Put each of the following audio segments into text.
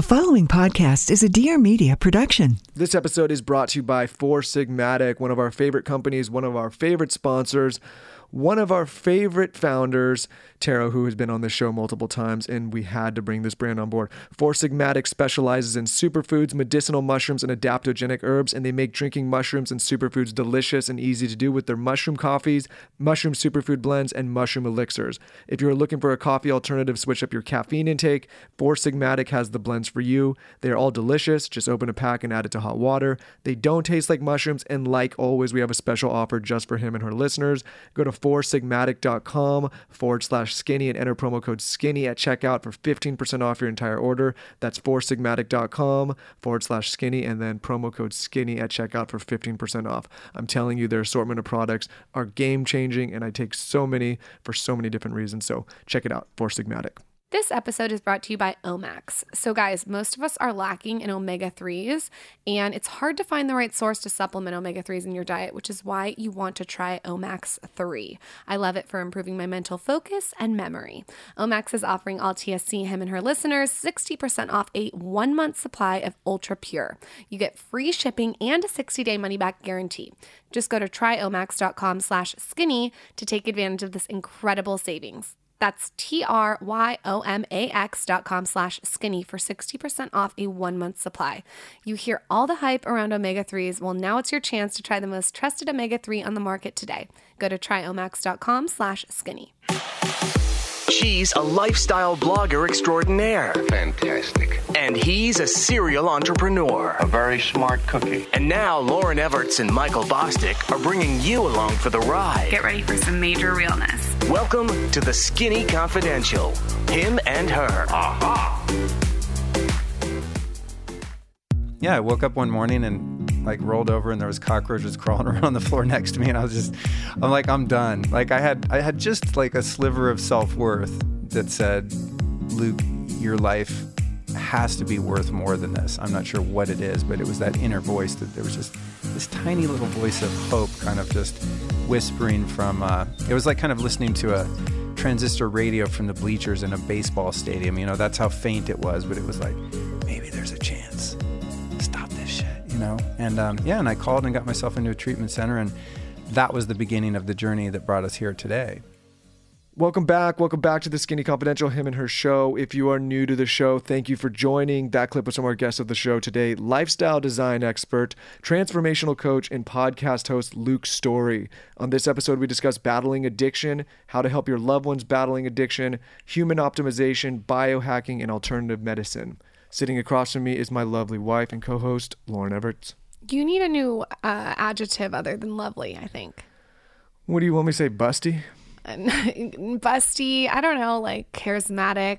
The following podcast is a Dear Media production. This episode is brought to you by Four Sigmatic, one of our favorite companies, one of our favorite sponsors, one of our favorite founders, Tero, who has been on the show multiple times, and we had to bring this brand on board. Four Sigmatic specializes in superfoods, medicinal mushrooms, and adaptogenic herbs, and they make drinking mushrooms and superfoods delicious and easy to do with their mushroom coffees, mushroom superfood blends, and mushroom elixirs. If you're looking for a coffee alternative, switch up your caffeine intake. Four Sigmatic has the blends for you. They are all delicious. Just open a pack and add it to hot water. They don't taste like mushrooms, and like always, we have a special offer just for him and her listeners. Go to foursigmatic.com forward slash skinny and enter promo code skinny at checkout for 15% off your entire order. That's foursigmatic.com forward slash skinny and then promo code skinny at checkout for 15% off. I'm telling you, their assortment of products are game changing, and I take so many for so many different reasons. So check it out, Four Sigmatic. This episode is brought to you by Omax. So, guys, most of us are lacking in omega 3s, and it's hard to find the right source to supplement omega 3s in your diet, which is why you want to try Omax 3. I love it for improving my mental focus and memory. Omax is offering all TSC, him and her listeners, 60% off a one month supply of Ultra Pure. You get free shipping and a 60 day money back guarantee. Just go to tryomax.com slash skinny to take advantage of this incredible savings. That's T-R-Y-O-M-A-X dot com slash skinny for 60% off a one-month supply. You hear all the hype around omega-3s. Well, now it's your chance to try the most trusted omega-3 on the market today. Go to tryomax.com slash skinny. She's a lifestyle blogger extraordinaire. Fantastic. And he's a serial entrepreneur. A very smart cookie. And now Lauryn Evarts and Michael Bosstick are bringing you along for the ride. Get ready for some major realness. Welcome to the Skinny Confidential. Him and her. yeah, I woke up one morning and like rolled over and there was cockroaches crawling around on the floor next to me and I was just I'm like I'm done. Like I had I had just like a sliver of self-worth that said, "Luke, your life has to be worth more than this." I'm not sure what it is, but it was that inner voice that there was just this tiny little voice of hope kind of just whispering from uh, it was like kind of listening to a transistor radio from the bleachers in a baseball stadium. You know, that's how faint it was, but it was like maybe there's a chance stop this shit, you know? And um, yeah, and I called and got myself into a treatment center, and that was the beginning of the journey that brought us here today. Welcome back. Welcome back to the Skinny Confidential Him and Her Show. If you are new to the show, thank you for joining. That clip was from our guest of the show today, lifestyle design expert, transformational coach, and podcast host Luke Storey. On this episode, we discuss battling addiction, how to help your loved ones battling addiction, human optimization, biohacking, and alternative medicine. Sitting across from me is my lovely wife and co host, Lauryn Evarts. You need a new uh, adjective other than lovely, I think. What do you want me to say, busty? Busty, I don't know, like charismatic,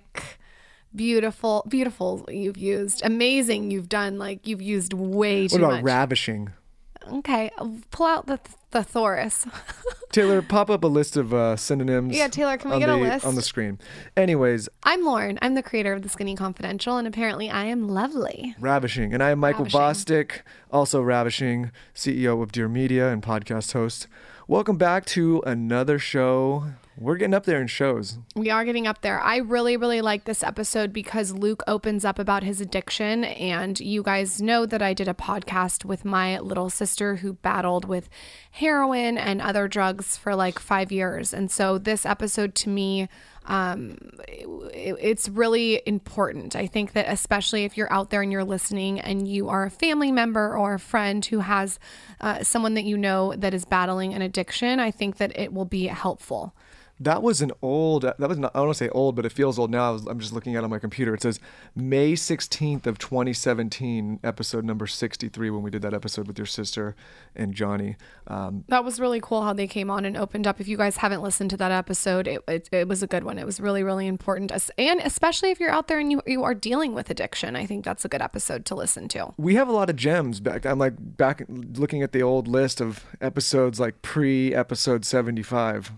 beautiful, beautiful you've used. Amazing you've done, like you've used way too much. What about ravishing? okay, pull out the thesaurus. Taylor, pop up a list of uh, synonyms. Yeah, Taylor, can we get a list? on the screen? Anyways, I'm Lauryn. I'm the creator of The Skinny Confidential, and apparently I am lovely. ravishing, and I am Michael Ravishing. Bosstick, also ravishing, CEO of Dear Media and podcast host. Welcome back to another show. We're getting up there in shows. We are getting up there. I really, really like this episode because Luke opens up about his addiction. And you guys know that I did a podcast with my little sister who battled with heroin and other drugs for like five years. And so this episode to me, um, it- it's really important. I think that especially if you're out there and you're listening and you are a family member or a friend who has uh, someone that you know that is battling an addiction, I think that it will be helpful. That was an old. That was not. I don't want to say old, but it feels old now. I was- I'm just looking at it on my computer. It says May 16th of 2017, episode number 63, when we did that episode with your sister and Johnny. Um, That was really cool how they came on and opened up. If you guys haven't listened to that episode, it, it, it was a good one. It was really, really important. And especially if you're out there and you, you are dealing with addiction, I think that's a good episode to listen to. we have a lot of gems back. I'm like back looking at the old list of episodes, like pre episode 75.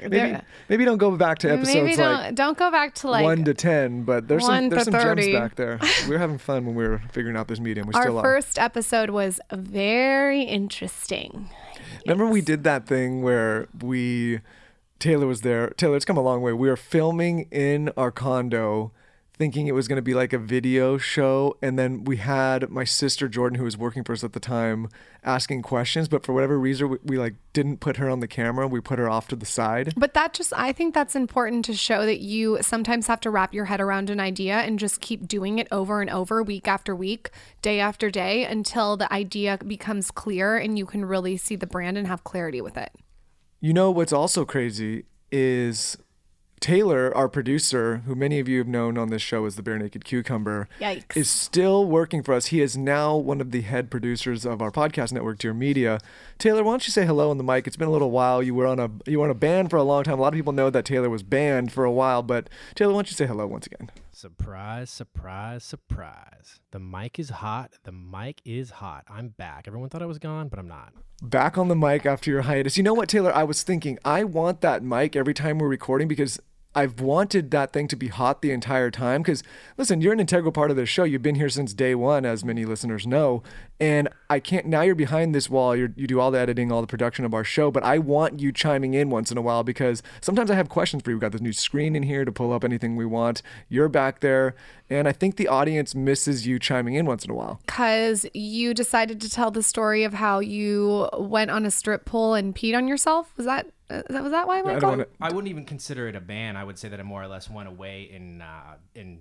Maybe There- maybe don't go back to episodes Maybe don't, like don't go back to like one to ten, but there's some there's some 30. gems back there. we were having fun when we were figuring out this medium. We our still are. first episode was very interesting. Remember we did that thing where we Taylor was there. Taylor, it's come a long way. We were filming in our condo thinking it was going to be like a video show. And then we had my sister Jordan, who was working for us at the time, asking questions. But for whatever reason, we, we like didn't put her on the camera. We put her off to the side. But that just, I think that's important to show that you sometimes have to wrap your head around an idea and just keep doing it over and over, week after week, day after day, until the idea becomes clear and you can really see the brand and have clarity with it. You know what's also crazy is Taylor, our producer, who many of you have known on this show as the Bare Naked Cucumber, Yikes. is still working for us. He is now one of the head producers of our podcast network, Dear Media. Taylor, why don't you say hello on the mic? It's been a little while. You were on a you were on a band for a long time. A lot of people know that Taylor was banned for a while, but Taylor, why don't you say hello once again? Surprise, surprise, surprise. The mic is hot. The mic is hot. I'm back. Everyone thought I was gone, but I'm not. Back on the mic after your hiatus. You know what, Taylor? I was thinking I want that mic every time we're recording because I've wanted that thing to be hot the entire time. Because listen, you're an integral part of this show. You've been here since day one, as many listeners know. And I can't. Now you're behind this wall. You're, you do all the editing, all the production of our show. But I want you chiming in once in a while because sometimes I have questions for you. We've got this new screen in here to pull up anything we want. You're back there, and I think the audience misses you chiming in once in a while. Because you decided to tell the story of how you went on a strip pole and peed on yourself. Was that uh, that was that why, I Michael? don't want to. I wouldn't even consider it a ban. I would say that it more or less went away in uh, in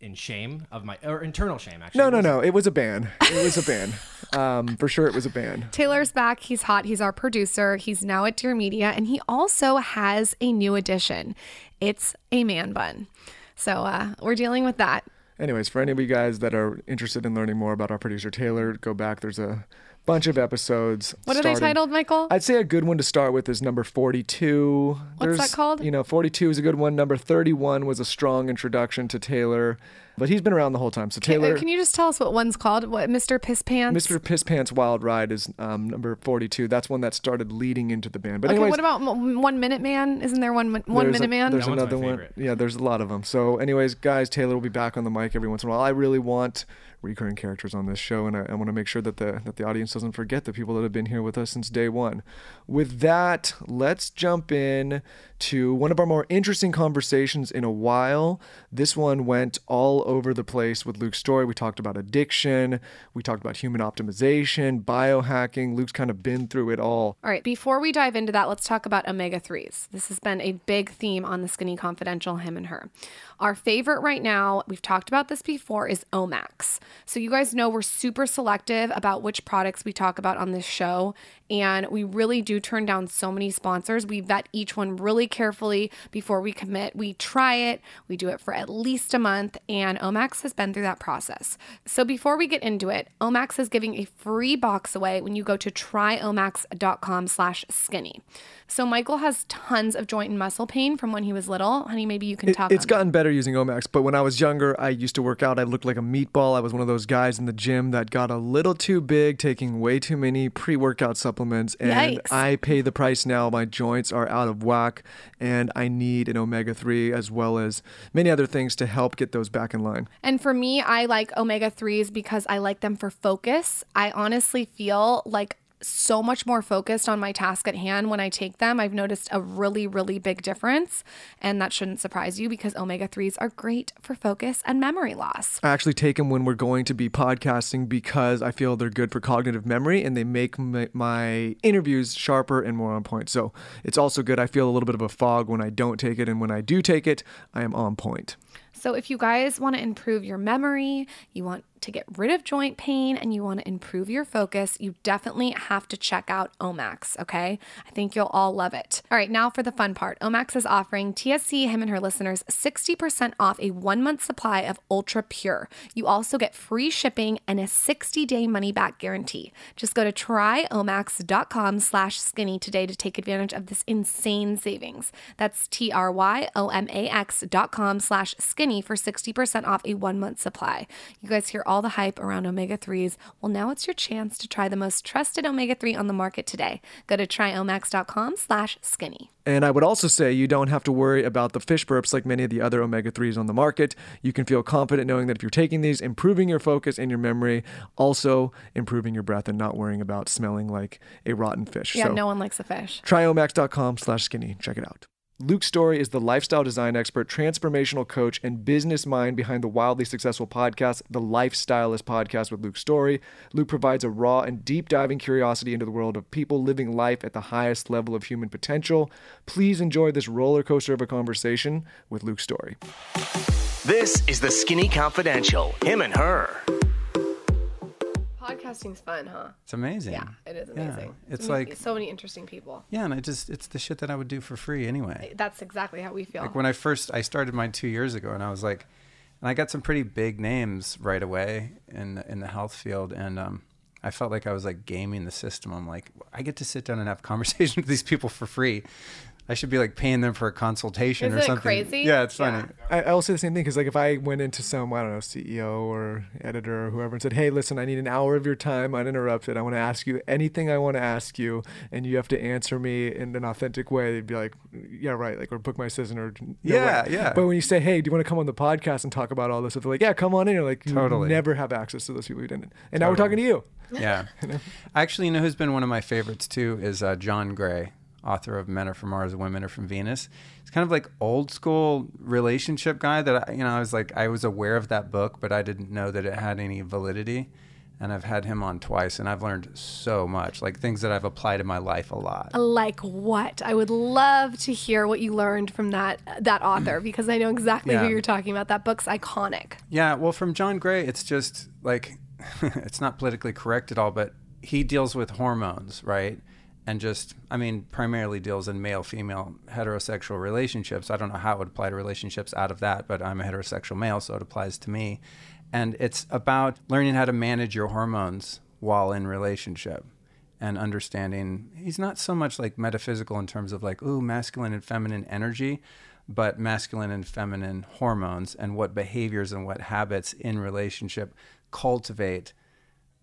in shame of my or internal shame. Actually, No, no, no. It was a ban. It was a ban. Um, for sure, it was a ban. Taylor's back. He's hot. He's our producer. He's now at Dear Media, and he also has a new addition. It's a man bun. So uh, we're dealing with that. Anyways, for any of you guys that are interested in learning more about our producer Taylor, go back. There's a bunch of episodes. What are they titled, Michael? I'd say a good one to start with is number 42. What's that called? You know, 42 is a good one. Number 31 was a strong introduction to Taylor, but he's been around the whole time. So Taylor, Uh, Can you just tell us what one's called? What Mr. Piss Pants? Mr. Piss Pants Wild Ride is um, number 42. That's one that started leading into the band. But Okay, anyways, what about One Minute Man? Isn't there one One there's a- Minute Man? There's That one's my another one. Yeah, there's a lot of them. So, anyways, guys, Taylor will be back on the mic every once in a while. I really want recurring characters on this show, and I, I want to make sure that the that the audience doesn't forget the people that have been here with us since day one. With that, let's jump in to one of our more interesting conversations in a while. This one went all over the place with Luke's story. We talked about addiction, we talked about human optimization, biohacking. Luke's kind of been through it all. All right, before we dive into that, let's talk about omega 3s. This has been a big theme on the Skinny Confidential, him and her. Our favorite right now, we've talked about this before, is Omax. So, you guys know we're super selective about which products we talk about on this show, and we really do turn down so many sponsors. We vet each one really carefully before we commit. We try it, we do it for at least a month, and Omax has been through that process. So, before we get into it, Omax is giving a free box away when you go to tryomax.com slash skinny. So Michael has tons of joint and muscle pain from when he was little. Honey, maybe you can It- talk it's gotten better using Omax, but when I was younger, I used to work out. I looked like a meatball. I was one of those guys in the gym that got a little too big, taking way too many pre workout supplements. And Yikes. I pay the price now. My joints are out of whack, and I need an omega 3 as well as many other things to help get those back in line. And for me, I like omega 3s because I like them for focus. I honestly feel like so much more focused on my task at hand when I take them. I've noticed a really, really big difference. And that shouldn't surprise you because omega 3s are great for focus and memory loss. I actually take them when we're going to be podcasting because I feel they're good for cognitive memory and they make my, my interviews sharper and more on point. So it's also good. I feel a little bit of a fog when I don't take it, and when I do take it, I am on point. So, if you guys want to improve your memory, you want to get rid of joint pain, and you want to improve your focus, you definitely have to check out Omax, okay? I think you'll all love it. All right, now for the fun part. Omax is offering TSC, him and her listeners, 60% off a one month supply of Ultra Pure. You also get free shipping and a 60 day money back guarantee. Just go to tryomax.com slash skinny today to take advantage of this insane savings. That's T R Y O M A X dot com slash skinny for 60% off a one month supply. You guys hear all the hype around omega 3s. Well, now it's your chance to try the most trusted omega 3 on the market today. Go to tryomax.com slash skinny. And I would also say you don't have to worry about the fish burps like many of the other omega 3s on the market. You can feel confident knowing that if you're taking these, improving your focus and your memory, also improving your breath and not worrying about smelling like a rotten fish. Yeah, so no one likes a fish. tryomax.com slash skinny. Check it out. Luke Storey is the lifestyle design expert, transformational coach, and business mind behind the wildly successful podcast, The Lifestylist Podcast with Luke Storey. Luke provides a raw and deep diving curiosity into the world of people living life at the highest level of human potential. Please enjoy this roller coaster of a conversation with Luke Storey. This is the Skinny Confidential, him and her. Podcasting's fun, huh? It's amazing. Yeah, it is Yeah. amazing. It's So like so many interesting people. yeah, and I just it's the shit that I would do for free anyway. That's exactly how we feel. Like when I first I started mine two years ago, and I was like, and I got some pretty big names right away in in the health field, and um, I felt like I was like gaming the system. I'm like, I get to sit down and have conversation with these people for free. I should be like paying them for a consultation Isn't or it something. crazy? Yeah, it's funny. I, I will say the same thing because, like, if I went into some, I don't know, CEO or editor or whoever and said, "Hey, listen, I need an hour of your time uninterrupted. I want to ask you anything I want to ask you, and you have to answer me in an authentic way," they'd be like, "Yeah, right," like, or book my assistant or no Yeah, way. yeah. But when you say, "Hey, do you want to come on the podcast and talk about all this?" They're like, "Yeah, come on in." You're like, you Totally. never have access to those people you didn't. And now we're talking to you. Yeah. Actually, you know who's been one of my favorites too is uh, John Gray, author of Men Are From Mars, Women Are From Venus. It's kind of like old school relationship guy that I, you know I was like I was aware of that book, but I didn't know that it had any validity. And I've had him on twice, and I've learned so much, like things that I've applied in my life a lot. Uh, like what? I would love to hear what you learned from that that author because I know exactly Yeah. who you're talking about. That book's iconic. Yeah, well, from John Gray, it's just like it's not politically correct at all, but he deals with hormones, right? And just, I mean, primarily deals in male female heterosexual relationships. I don't know how it would apply to relationships out of that, but I'm a heterosexual male, so it applies to me. And it's about learning how to manage your hormones while in relationship and understanding he's not so much like metaphysical in terms of like ooh masculine and feminine energy but masculine and feminine hormones and what behaviors and what habits in relationship cultivate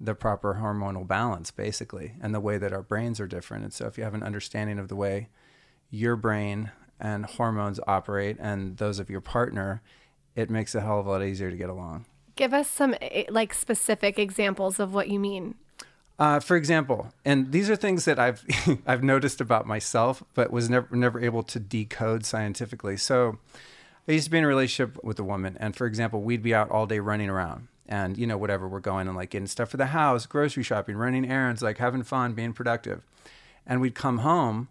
the proper hormonal balance basically and the way that our brains are different and so if you have an understanding of the way your brain and hormones operate and those of your partner it makes a hell of a lot easier to get along Give us some eh, like specific examples of what you mean. Uh, for example, and these are things that I've I've noticed about myself, but was never never able to decode scientifically. So, I used to be in a relationship with a woman, and for example, we'd be out all day running around, and you know whatever we're going and like getting stuff for the house, grocery shopping, running errands, like having fun, being productive, and we'd come home,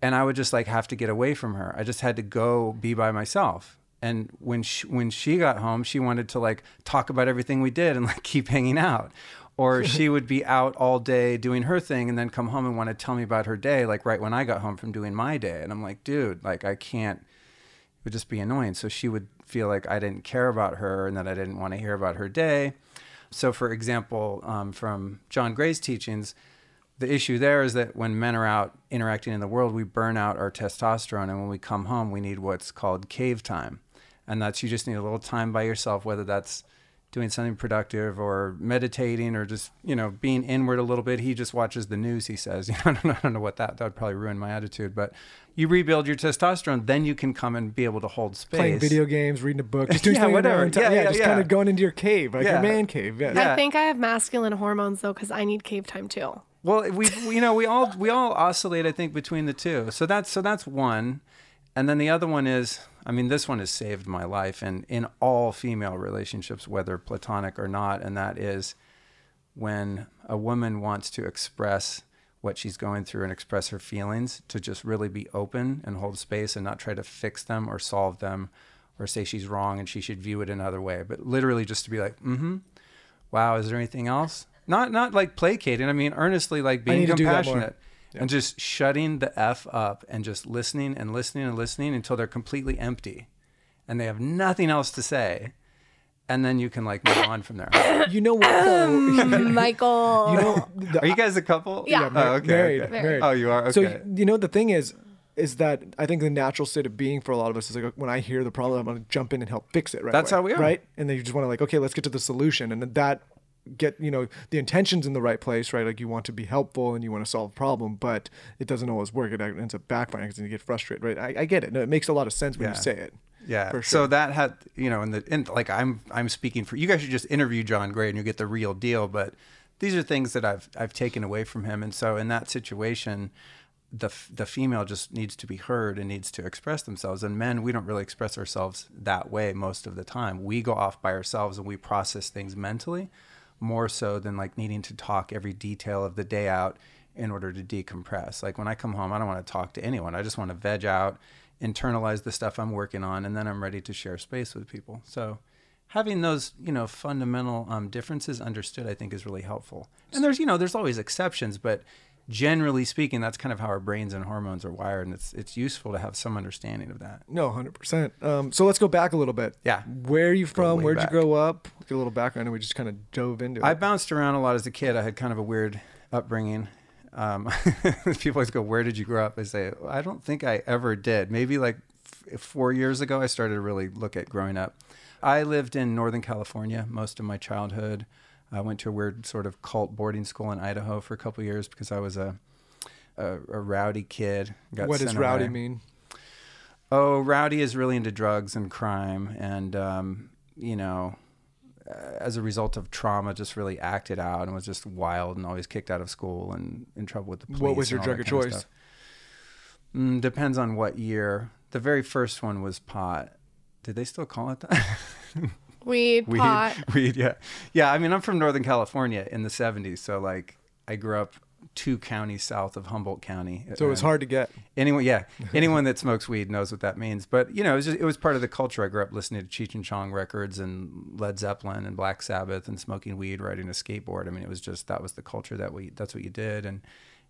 and I would just like have to get away from her. I just had to go be by myself. And when she, when she got home, she wanted to like talk about everything we did and like keep hanging out. Or she would be out all day doing her thing and then come home and want to tell me about her day, like right when I got home from doing my day. And I'm like, dude, like I can't, it would just be annoying. So she would feel like I didn't care about her and that I didn't want to hear about her day. So, for example, um, from John Gray's teachings, the issue there is that when men are out interacting in the world, we burn out our testosterone. And when we come home, we need what's called cave time. And that's you just need a little time by yourself, whether that's doing something productive or meditating or just, you know, being inward a little bit. He just watches the news, he says. You know, I don't know, I don't know what that, that would probably ruin my attitude. But you rebuild your testosterone, then you can come and be able to hold space. Playing video games, reading a book, just doing Yeah, something on your whatever. own. Yeah, Yeah, yeah, just yeah. kind of going into your cave, like Yeah. your man cave. Yeah. Yeah. I think I have masculine hormones though because I need cave time too. Well, we we- you know we all we all oscillate I think between the two. So that's so that's one. And then the other one is I mean this one has saved my life and in all female relationships whether platonic or not and that is when a woman wants to express what she's going through and express her feelings to just really be open and hold space and not try to fix them or solve them or say she's wrong and she should view it another way but literally just to be like mm hmm, wow is there anything else? Not not like placating. I mean earnestly like being need to do that more. compassionate and just shutting the f up and just listening and listening and listening until they're completely empty and they have nothing else to say and then you can like move on from there You know what? Though? Um, Michael. you know, the- are you guys a couple Yeah. oh, okay, married, okay. married. oh you are Okay. So you know the thing is, is that I think the natural state of being for a lot of us is like when I hear the problem, I'm gonna jump in and help fix it. Right. That's away, how we are. Right. And then you just want to like, okay, let's get to the solution, and then that get you know the intentions in the right place right like you want to be helpful and you want to solve a problem but it doesn't always work it ends up backfiring because you get frustrated right I, I get it no, it makes a lot of sense when Yeah. you say it Yeah. for So that had you know, in the in, like I'm I'm speaking for you guys should just interview John Gray and you get the real deal. But these are things that I've I've taken away from him, and so in that situation, the the female just needs to be heard and needs to express themselves. And men, we don't really express ourselves that way most of the time. We go off by ourselves and we process things mentally more so than like needing to talk every detail of the day out in order to decompress. Like when I come home, I don't want to talk to anyone. I just want to veg out, internalize the stuff I'm working on, and then I'm ready to share space with people. So having those, you know, fundamental um, differences understood, I think is really helpful. And there's, you know, there's always exceptions, but generally speaking, that's kind of how our brains and hormones are wired, and it's it's useful to have some understanding of that. No, hundred percent. Um, so let's go back a little bit. Yeah. Where are you from? Where'd back. you grow up? Get a little background, and we just kind of dove into it. I bounced around a lot as a kid. I had kind of a weird upbringing. Um, people always go, "Where did you grow up?" I say, "I don't think I ever did. Maybe like f- four years ago, I started to really look at growing up." I lived in Northern California most of my childhood. I went to a weird sort of cult boarding school in Idaho for a couple of years because I was a a, a rowdy kid. What does rowdy away. mean? Oh, Rowdy is really into drugs and crime, and um, you know, as a result of trauma, just really acted out and was just wild and always kicked out of school and in trouble with the police. What was your drug of choice? stuff. Mm, depends on what year. The very first one was pot. Did they still call it that? Weed, weed, pot. weed. Yeah, yeah. I mean, I'm from Northern California in the '70s, so like I grew up two counties south of Humboldt County. So it was hard to get. Anyone, yeah, anyone that smokes weed knows what that means. But you know, it was, just, it was part of the culture. I grew up listening to Cheech and Chong records and Led Zeppelin and Black Sabbath and smoking weed, riding a skateboard. I mean, it was just that was the culture that we that's what you did, and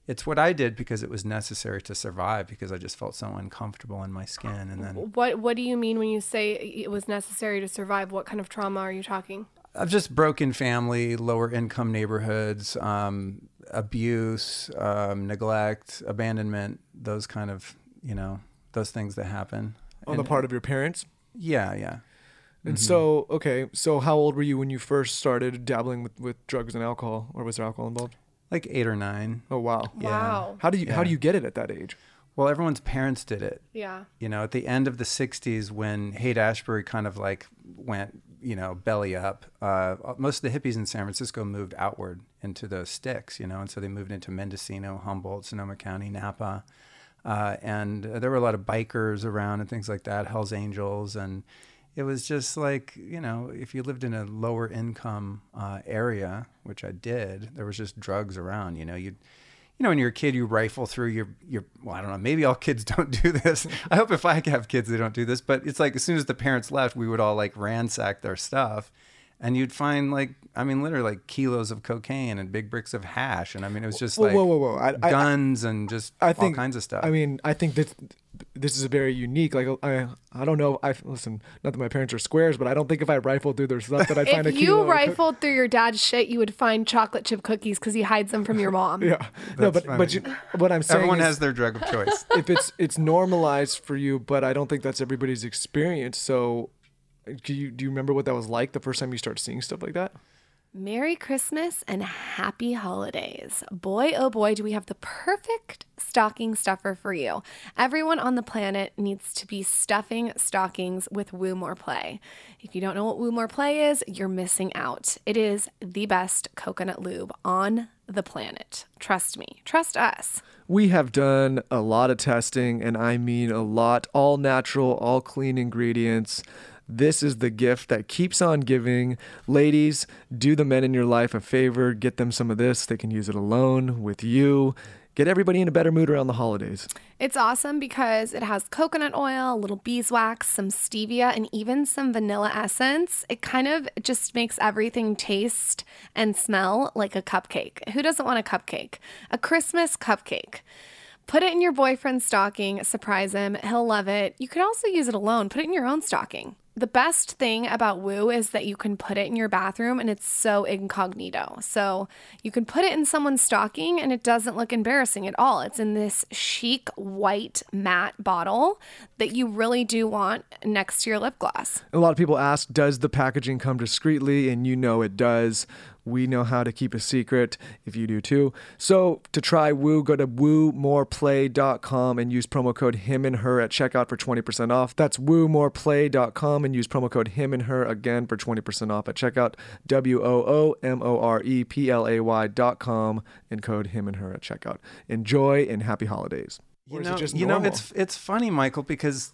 it's what I did because it was necessary to survive because I just felt so uncomfortable in my skin. And then What What do you mean when you say it was necessary to survive? What kind of trauma are you talking? I've just broken family, lower income neighborhoods, um, abuse, um, neglect, abandonment, those kind of you know those things that happen On the part of your parents? Yeah, yeah. And so, okay, so how old were you when you first started dabbling with, with drugs and alcohol, or was there alcohol involved? Like eight or nine. Oh wow! Yeah. Wow. How do you how do you get it at that age? Well, everyone's parents did it. Yeah. You know, at the end of the '60s, when Haight Ashbury kind of like went, you know, belly up, uh, most of the hippies in San Francisco moved outward into the sticks. You know, and so they moved into Mendocino, Humboldt, Sonoma County, Napa, uh, and there were a lot of bikers around and things like that, Hell's Angels, and it was just like you know, if you lived in a lower income uh, area, which I did, there was just drugs around. You know, you you know, when you're a kid, you rifle through your your. Well, I don't know. Maybe all kids don't do this. I hope if I have kids, they don't do this. But it's like as soon as the parents left, we would all like ransack their stuff, and you'd find like I mean, literally like kilos of cocaine and big bricks of hash, and I mean, it was just Whoa, like whoa, whoa, whoa. I- I- guns and just I think all kinds of stuff. I mean, I think that this is a very unique. Like I, I don't know. I listen. Not that my parents are squares, but I don't think if I rifled through their stuff that I'd find a If kilo you of co- rifled through your dad's shit, you would find chocolate chip cookies because he hides them from your mom. Yeah. No, but That's but you, what I'm saying Everyone is, has their drug of choice. if it's it's normalized for you, but I don't think that's everybody's experience. So, do you do you remember what that was like the first time you started seeing stuff like that? Merry Christmas and happy holidays. Boy, oh boy, do we have the perfect stocking stuffer for you. Everyone on the planet needs to be stuffing stockings with Woo More Play. If you don't know what Woo More Play is, you're missing out. It is the best coconut lube on the planet. Trust me, trust us. We have done a lot of testing, and I mean a lot. All natural, all clean ingredients. This is the gift that keeps on giving. Ladies, do the men in your life a favor. Get them some of this. They can use it alone with you. Get everybody in a better mood around the holidays. It's awesome because it has coconut oil, a little beeswax, some stevia, and even some vanilla essence. It kind of just makes everything taste and smell like a cupcake. Who doesn't want a cupcake? A Christmas cupcake. Put it in your boyfriend's stocking, surprise him. He'll love it. You could also use it alone, put it in your own stocking. The best thing about Woo is that you can put it in your bathroom and it's so incognito. So you can put it in someone's stocking and it doesn't look embarrassing at all. It's in this chic white matte bottle that you really do want next to your lip gloss. A lot of people ask, does the packaging come discreetly? And you know it does. We know how to keep a secret if you do too. So to try Woo, go to woomoreplay.com and use promo code him and her at checkout for 20% off. That's woomoreplay.com and use promo code him and her again for 20% off at checkout. W O O M O R E P L A Y.com and code him and her at checkout. Enjoy and happy holidays. You Or is know, it just you know, it's it's funny, Michael, because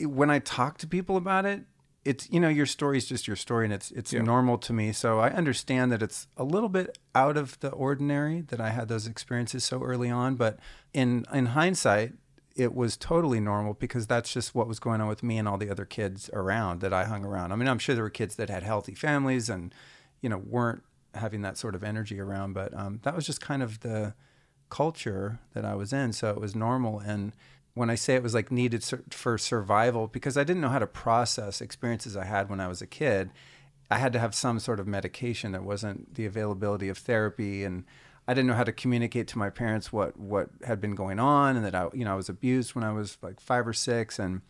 when I talk to people about it, it's you know your story is just your story, and it's it's Yeah. normal to me. So I understand that it's a little bit out of the ordinary that I had those experiences so early on. But in in hindsight, it was totally normal because that's just what was going on with me and all the other kids around that I hung around. I mean, I'm sure there were kids that had healthy families and you know weren't having that sort of energy around, but um, that was just kind of the culture that I was in. So it was normal. And when I say it was like needed for survival, because I didn't know how to process experiences I had when I was a kid, I had to have some sort of medication. There wasn't the availability of therapy, and I didn't know how to communicate to my parents what what had been going on, and that I, you know, I was abused when I was like five or six, and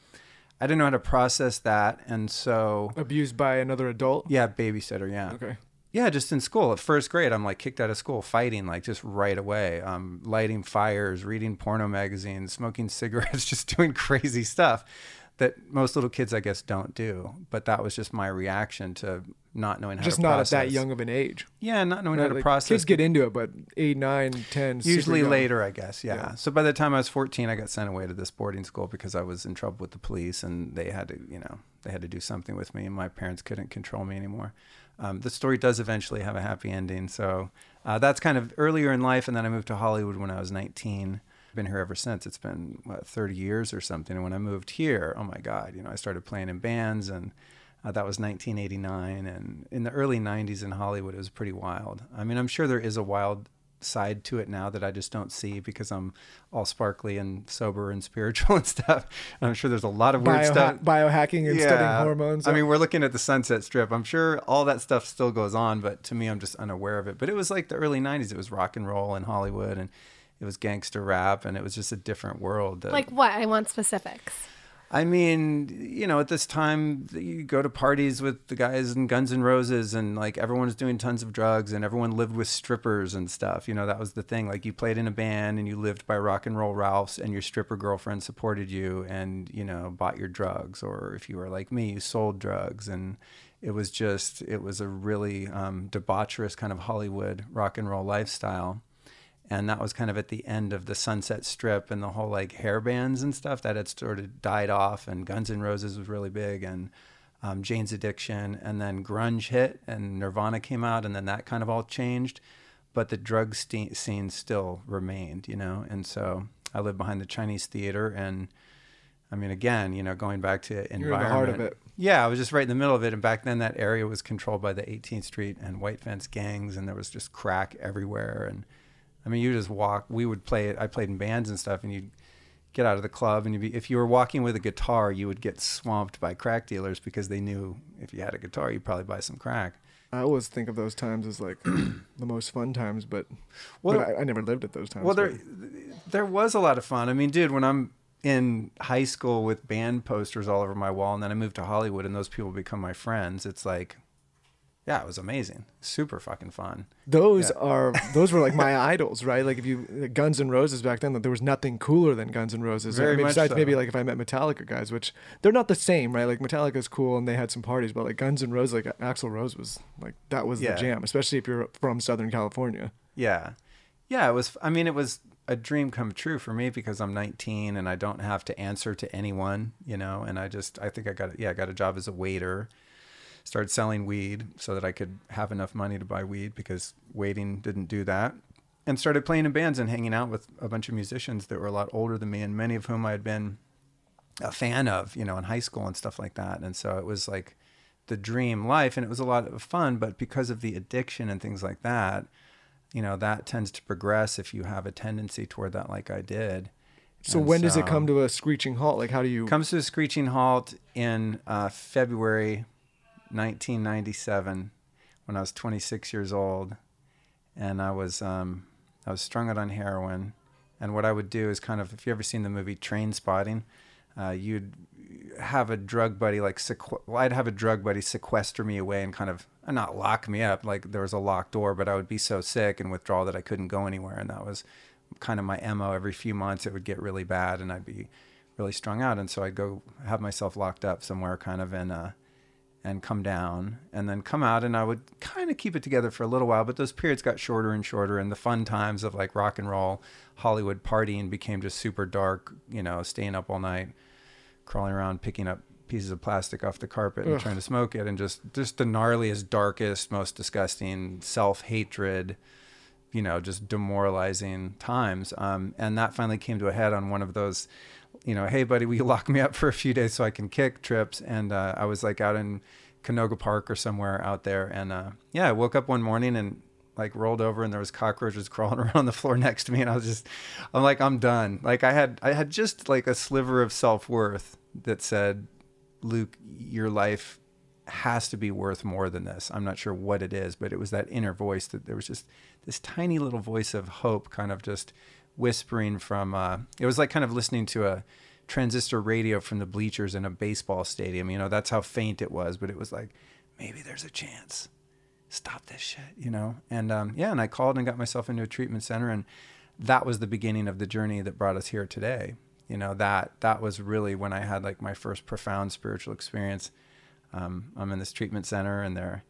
I didn't know how to process that, and so abused by another adult. yeah, babysitter, yeah. Okay. Yeah, just in school. At first grade, I'm like kicked out of school, fighting like just right away. Um, lighting fires, reading porno magazines, smoking cigarettes, just doing crazy stuff that most little kids, I guess, don't do. But that was just my reaction to not knowing how Just to not process. at that young of an age. Yeah, not knowing how to Like, process. Kids get into it, but eight, nine, ten. Usually later, I guess. Yeah. Yeah. So by the time I was 14, I got sent away to this boarding school because I was in trouble with the police, and they had to, you know, they had to do something with me, and my parents couldn't control me anymore. Um, the story does eventually have a happy ending. So uh, that's kind of earlier in life, and then I moved to Hollywood when I was 19. I've been here ever since. It's been what 30 years or something. And when I moved here, oh my God, you know, I started playing in bands and. Uh, that was 1989, and in the early 90s in Hollywood, it was pretty wild. I mean, I'm sure there is a wild side to it now that I just don't see because I'm all sparkly and sober and spiritual and stuff. And I'm sure there's a lot of weird Bioha- stuff. biohacking and studying hormones. I mean, we're looking at the Sunset Strip. I'm sure all that stuff still goes on, but to me, I'm just unaware of it. But it was like the early 90s. It was rock and roll in Hollywood, and it was gangster rap, and it was just a different world. that- Like what? I want specifics. I mean, you know, at this time, you go to parties with the guys in Guns N' Roses, and like everyone was doing tons of drugs, and everyone lived with strippers and stuff. You know, that was the thing. Like you played in a band, and you lived by Rock and Roll Ralph's, and your stripper girlfriend supported you, and you know, bought your drugs. Or if you were like me, you sold drugs, and it was just, it was a really um, debaucherous kind of Hollywood rock and roll lifestyle and that was kind of at the end of the Sunset Strip and the whole like hair bands and stuff that had sort of died off. And Guns N' Roses was really big, and um, Jane's Addiction, and then grunge hit, and Nirvana came out, and then that kind of all changed. But the drug ste- scene still remained, you know. And so I lived behind the Chinese theater, and I mean, again, you know, going back to environment. You're in the heart of it. Yeah, I was just right in the middle of it. And back then, that area was controlled by the 18th Street and white fence gangs, and there was just crack everywhere. And I mean, you just walk. We would play it. I played in bands and stuff, and you'd get out of the club, and you'd be, if you were walking with a guitar, you would get swamped by crack dealers because they knew if you had a guitar, you'd probably buy some crack. I always think of those times as like the most fun times, but, Well- but I, I never lived at those times. Well, there, but- there was a lot of fun. I mean, dude, when I'm in high school with band posters all over my wall, and then I moved to Hollywood, and those people become my friends, it's like, yeah, it was amazing, super fucking fun. those Yeah. are those were like my idols, right? Like if you Guns N' Roses back then, there was nothing cooler than Guns N' Roses. Very I mean, much besides so. maybe like if I met Metallica guys, which they're not the same, right? Like Metallica's cool and they had some parties, but like Guns N' Roses, like Axl Rose was like that was Yeah. the jam, especially if you're from Southern California. Yeah. Yeah, it was I mean it was a dream come true for me because I'm 19 and I don't have to answer to anyone, you know, and I just I think I got yeah, I got a job as a waiter. Started selling weed so that I could have enough money to buy weed because waiting didn't do that. And started playing in bands and hanging out with a bunch of musicians that were a lot older than me and many of whom I had been a fan of, you know, in high school and stuff like that. And so it was like the dream life and it was a lot of fun, but because of the addiction and things like that, you know, that tends to progress if you have a tendency toward that like I did. So And when does it come to a screeching halt? Like how do you comes to a screeching halt in uh, February 1997 when I was 26 years old, and I was um, I was strung out on heroin. And what I would do is kind of if you ever seen the movie Trainspotting, uh, you'd have a drug buddy like sequ- well, I'd have a drug buddy sequester me away and kind of uh, not lock me up like there was a locked door, but I would be so sick and withdrawal that I couldn't go anywhere, and that was kind of my mo. Every few months, it would get really bad, and I'd be really strung out, and so I'd go have myself locked up somewhere, kind of in a and come down and then come out and I would kind of keep it together for a little while but those periods got shorter and shorter and the fun times of like rock and roll Hollywood partying became just super dark you know staying up all night crawling around picking up pieces of plastic off the carpet and Ugh. trying to smoke it and just just the gnarliest darkest most disgusting self-hatred you know just demoralizing times um, and that finally came to a head on one of those you know, hey buddy, will you lock me up for a few days so I can kick trips? And uh, I was like out in Canoga Park or somewhere out there, and uh, yeah, I woke up one morning and like rolled over and there was cockroaches crawling around on the floor next to me, and I was just, I'm like, I'm done. Like I had, I had just like a sliver of self worth that said, Luke, your life has to be worth more than this. I'm not sure what it is, but it was that inner voice that there was just this tiny little voice of hope, kind of just whispering from uh, it was like kind of listening to a transistor radio from the bleachers in a baseball stadium you know that's how faint it was but it was like maybe there's a chance. Stop this shit you know? And um, yeah and i called and got myself into a treatment center and that was the beginning of the journey that brought us here today. You know that that was really when i had like my first profound spiritual experience. Um, i'm in this treatment center and they're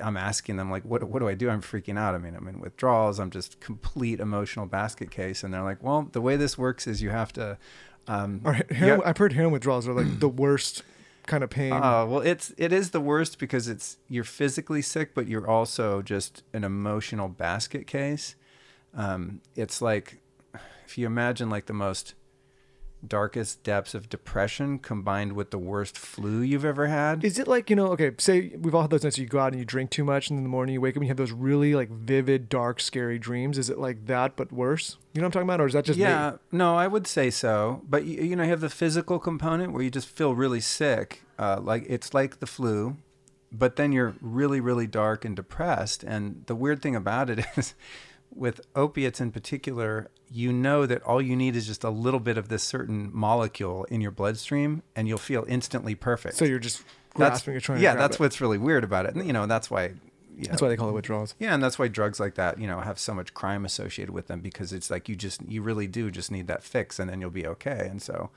I'm asking them like, what what do I do? I'm freaking out. I mean, I'm in withdrawals. I'm just complete emotional basket case. And they're like, well, the way this works is you have to. Um, Or heroin, I've heard heroin withdrawals are like the worst kind of pain. uh, well, it's it is the worst because it's you're physically sick, but you're also just an emotional basket case. Um, it's like if you imagine like the most darkest depths of depression combined with the worst flu you've ever had. Is it like, you know, okay, say we've all had those nights where you go out and you drink too much and in the morning you wake up and you have those really like vivid, dark, scary dreams. Is it like that but worse? You know what I'm talking about? Or is that just yeah, me? no, I would say so. But you, you know, you have the physical component where you just feel really sick, uh, like it's like the flu, but then you're really, really dark and depressed. And the weird thing about it is, with opiates in particular, you know that all you need is just a little bit of this certain molecule in your bloodstream, and you'll feel instantly perfect. So you're just that's grasping and trying yeah, that's it. what's really weird about it. And you know, that's why. You That's why they call it withdrawals. yeah, and that's why drugs like that, you know, have so much crime associated with them because it's like you just you really do just need that fix, and then you'll be okay. And so,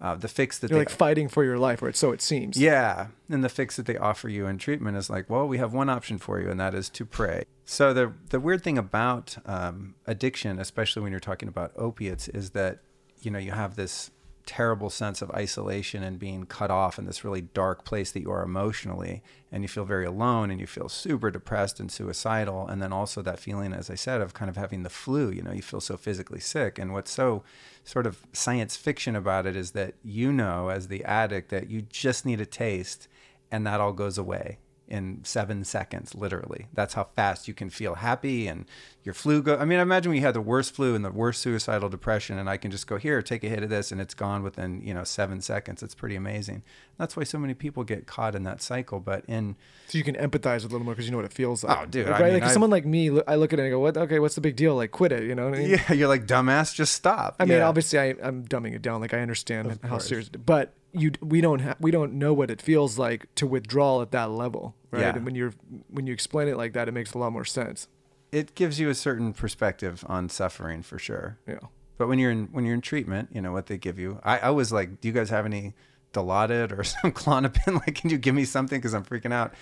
uh, the fix that You're they like fighting for your life, or so it seems. yeah, and the fix that they offer you in treatment is like, well, we have one option for you, and that is to pray. So the the weird thing about um, addiction, especially when you're talking about opiates, is that you know you have this terrible sense of isolation and being cut off in this really dark place that you are emotionally, and you feel very alone, and you feel super depressed and suicidal, and then also that feeling, as I said, of kind of having the flu. You know, you feel so physically sick, and what's so sort of science fiction about it is that you know as the addict that you just need a taste and that all goes away in seven seconds literally that's how fast you can feel happy and your flu go i mean I imagine we had the worst flu and the worst suicidal depression and i can just go here take a hit of this and it's gone within you know seven seconds it's pretty amazing that's why so many people get caught in that cycle but in So you can empathize a little more because you know what it feels like. Oh, dude, Like, I right? mean, like I've- someone like me, I look at it and I go, "What? Okay, what's the big deal? Like, quit it." You know what I mean? yeah you're like dumbass just stop I mean, Yeah. obviously, I, I'm dumbing it down. Like, I understand how serious, but you, we don't, ha- we don't know what it feels like to withdraw at that level, right? Yeah. And when you're, when you explain it like that, it makes a lot more sense. It gives you a certain perspective on suffering for sure Yeah. But when you're in when you're in treatment, you know what they give you. I, I was like, "Do you guys have any Dilaudid or some Klonopin? Like, can you give me something? Because I'm freaking out."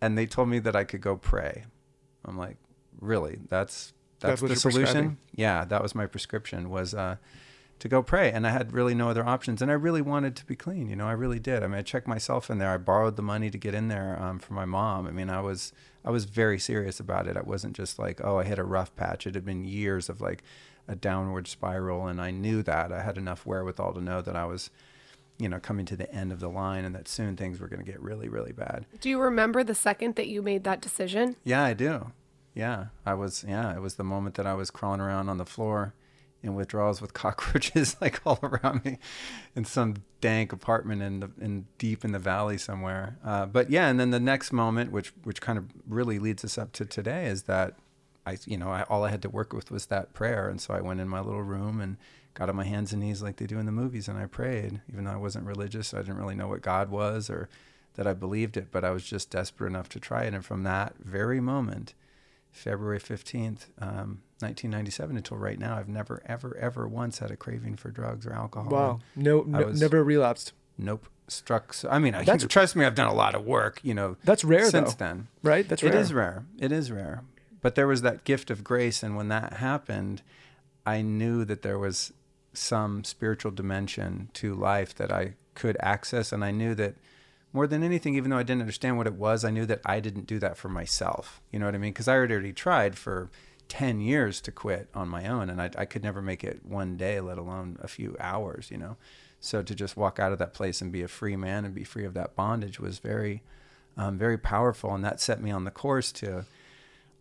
And they told me that I could go pray. I'm like, "Really? That's That's that's, the solution?" Yeah, that was my prescription. Was uh, to go pray, and I had really no other options. And I really wanted to be clean. You know, I really did. I mean, I checked myself in there. I borrowed the money to get in there um, from my mom. I mean, I was I was very serious about it. I wasn't just like, oh, I hit a rough patch. It had been years of like a downward spiral, and I knew that. I had enough wherewithal to know that I was, you know, coming to the end of the line, and that soon things were going to get really, really bad. Do you remember the second that you made that decision? Yeah, I do. Yeah, I was. Yeah, it was the moment that I was crawling around on the floor in withdrawals with cockroaches like all around me in some dank apartment in the in deep in the valley somewhere. Uh, but yeah, and then the next moment, which which kind of really leads us up to today, is that I you know I, all I had to work with was that prayer, and so I went in my little room and got on my hands and knees like they do in the movies and I prayed, even though I wasn't religious. I didn't really know what God was or that I believed it, but I was just desperate enough to try it. And from that very moment, February 15th, um, 1997 until right now, I've never, ever, ever once had a craving for drugs or alcohol. Wow. No, no was- never relapsed. Nope. Struck. So, I mean, I, trust me, I've done a lot of work, you know, That's rare since though. then. Right? That's It rare. is rare. It is rare. But there was that gift of grace. And when that happened, I knew that there was some spiritual dimension to life that I could access. And I knew that more than anything, even though I didn't understand what it was, I knew that I didn't do that for myself. You know what I mean? Because I had already tried for 10 years to quit on my own. And I, I could never make it one day, let alone a few hours, you know? So to just walk out of that place and be a free man and be free of that bondage was very, um, very powerful. And that set me on the course to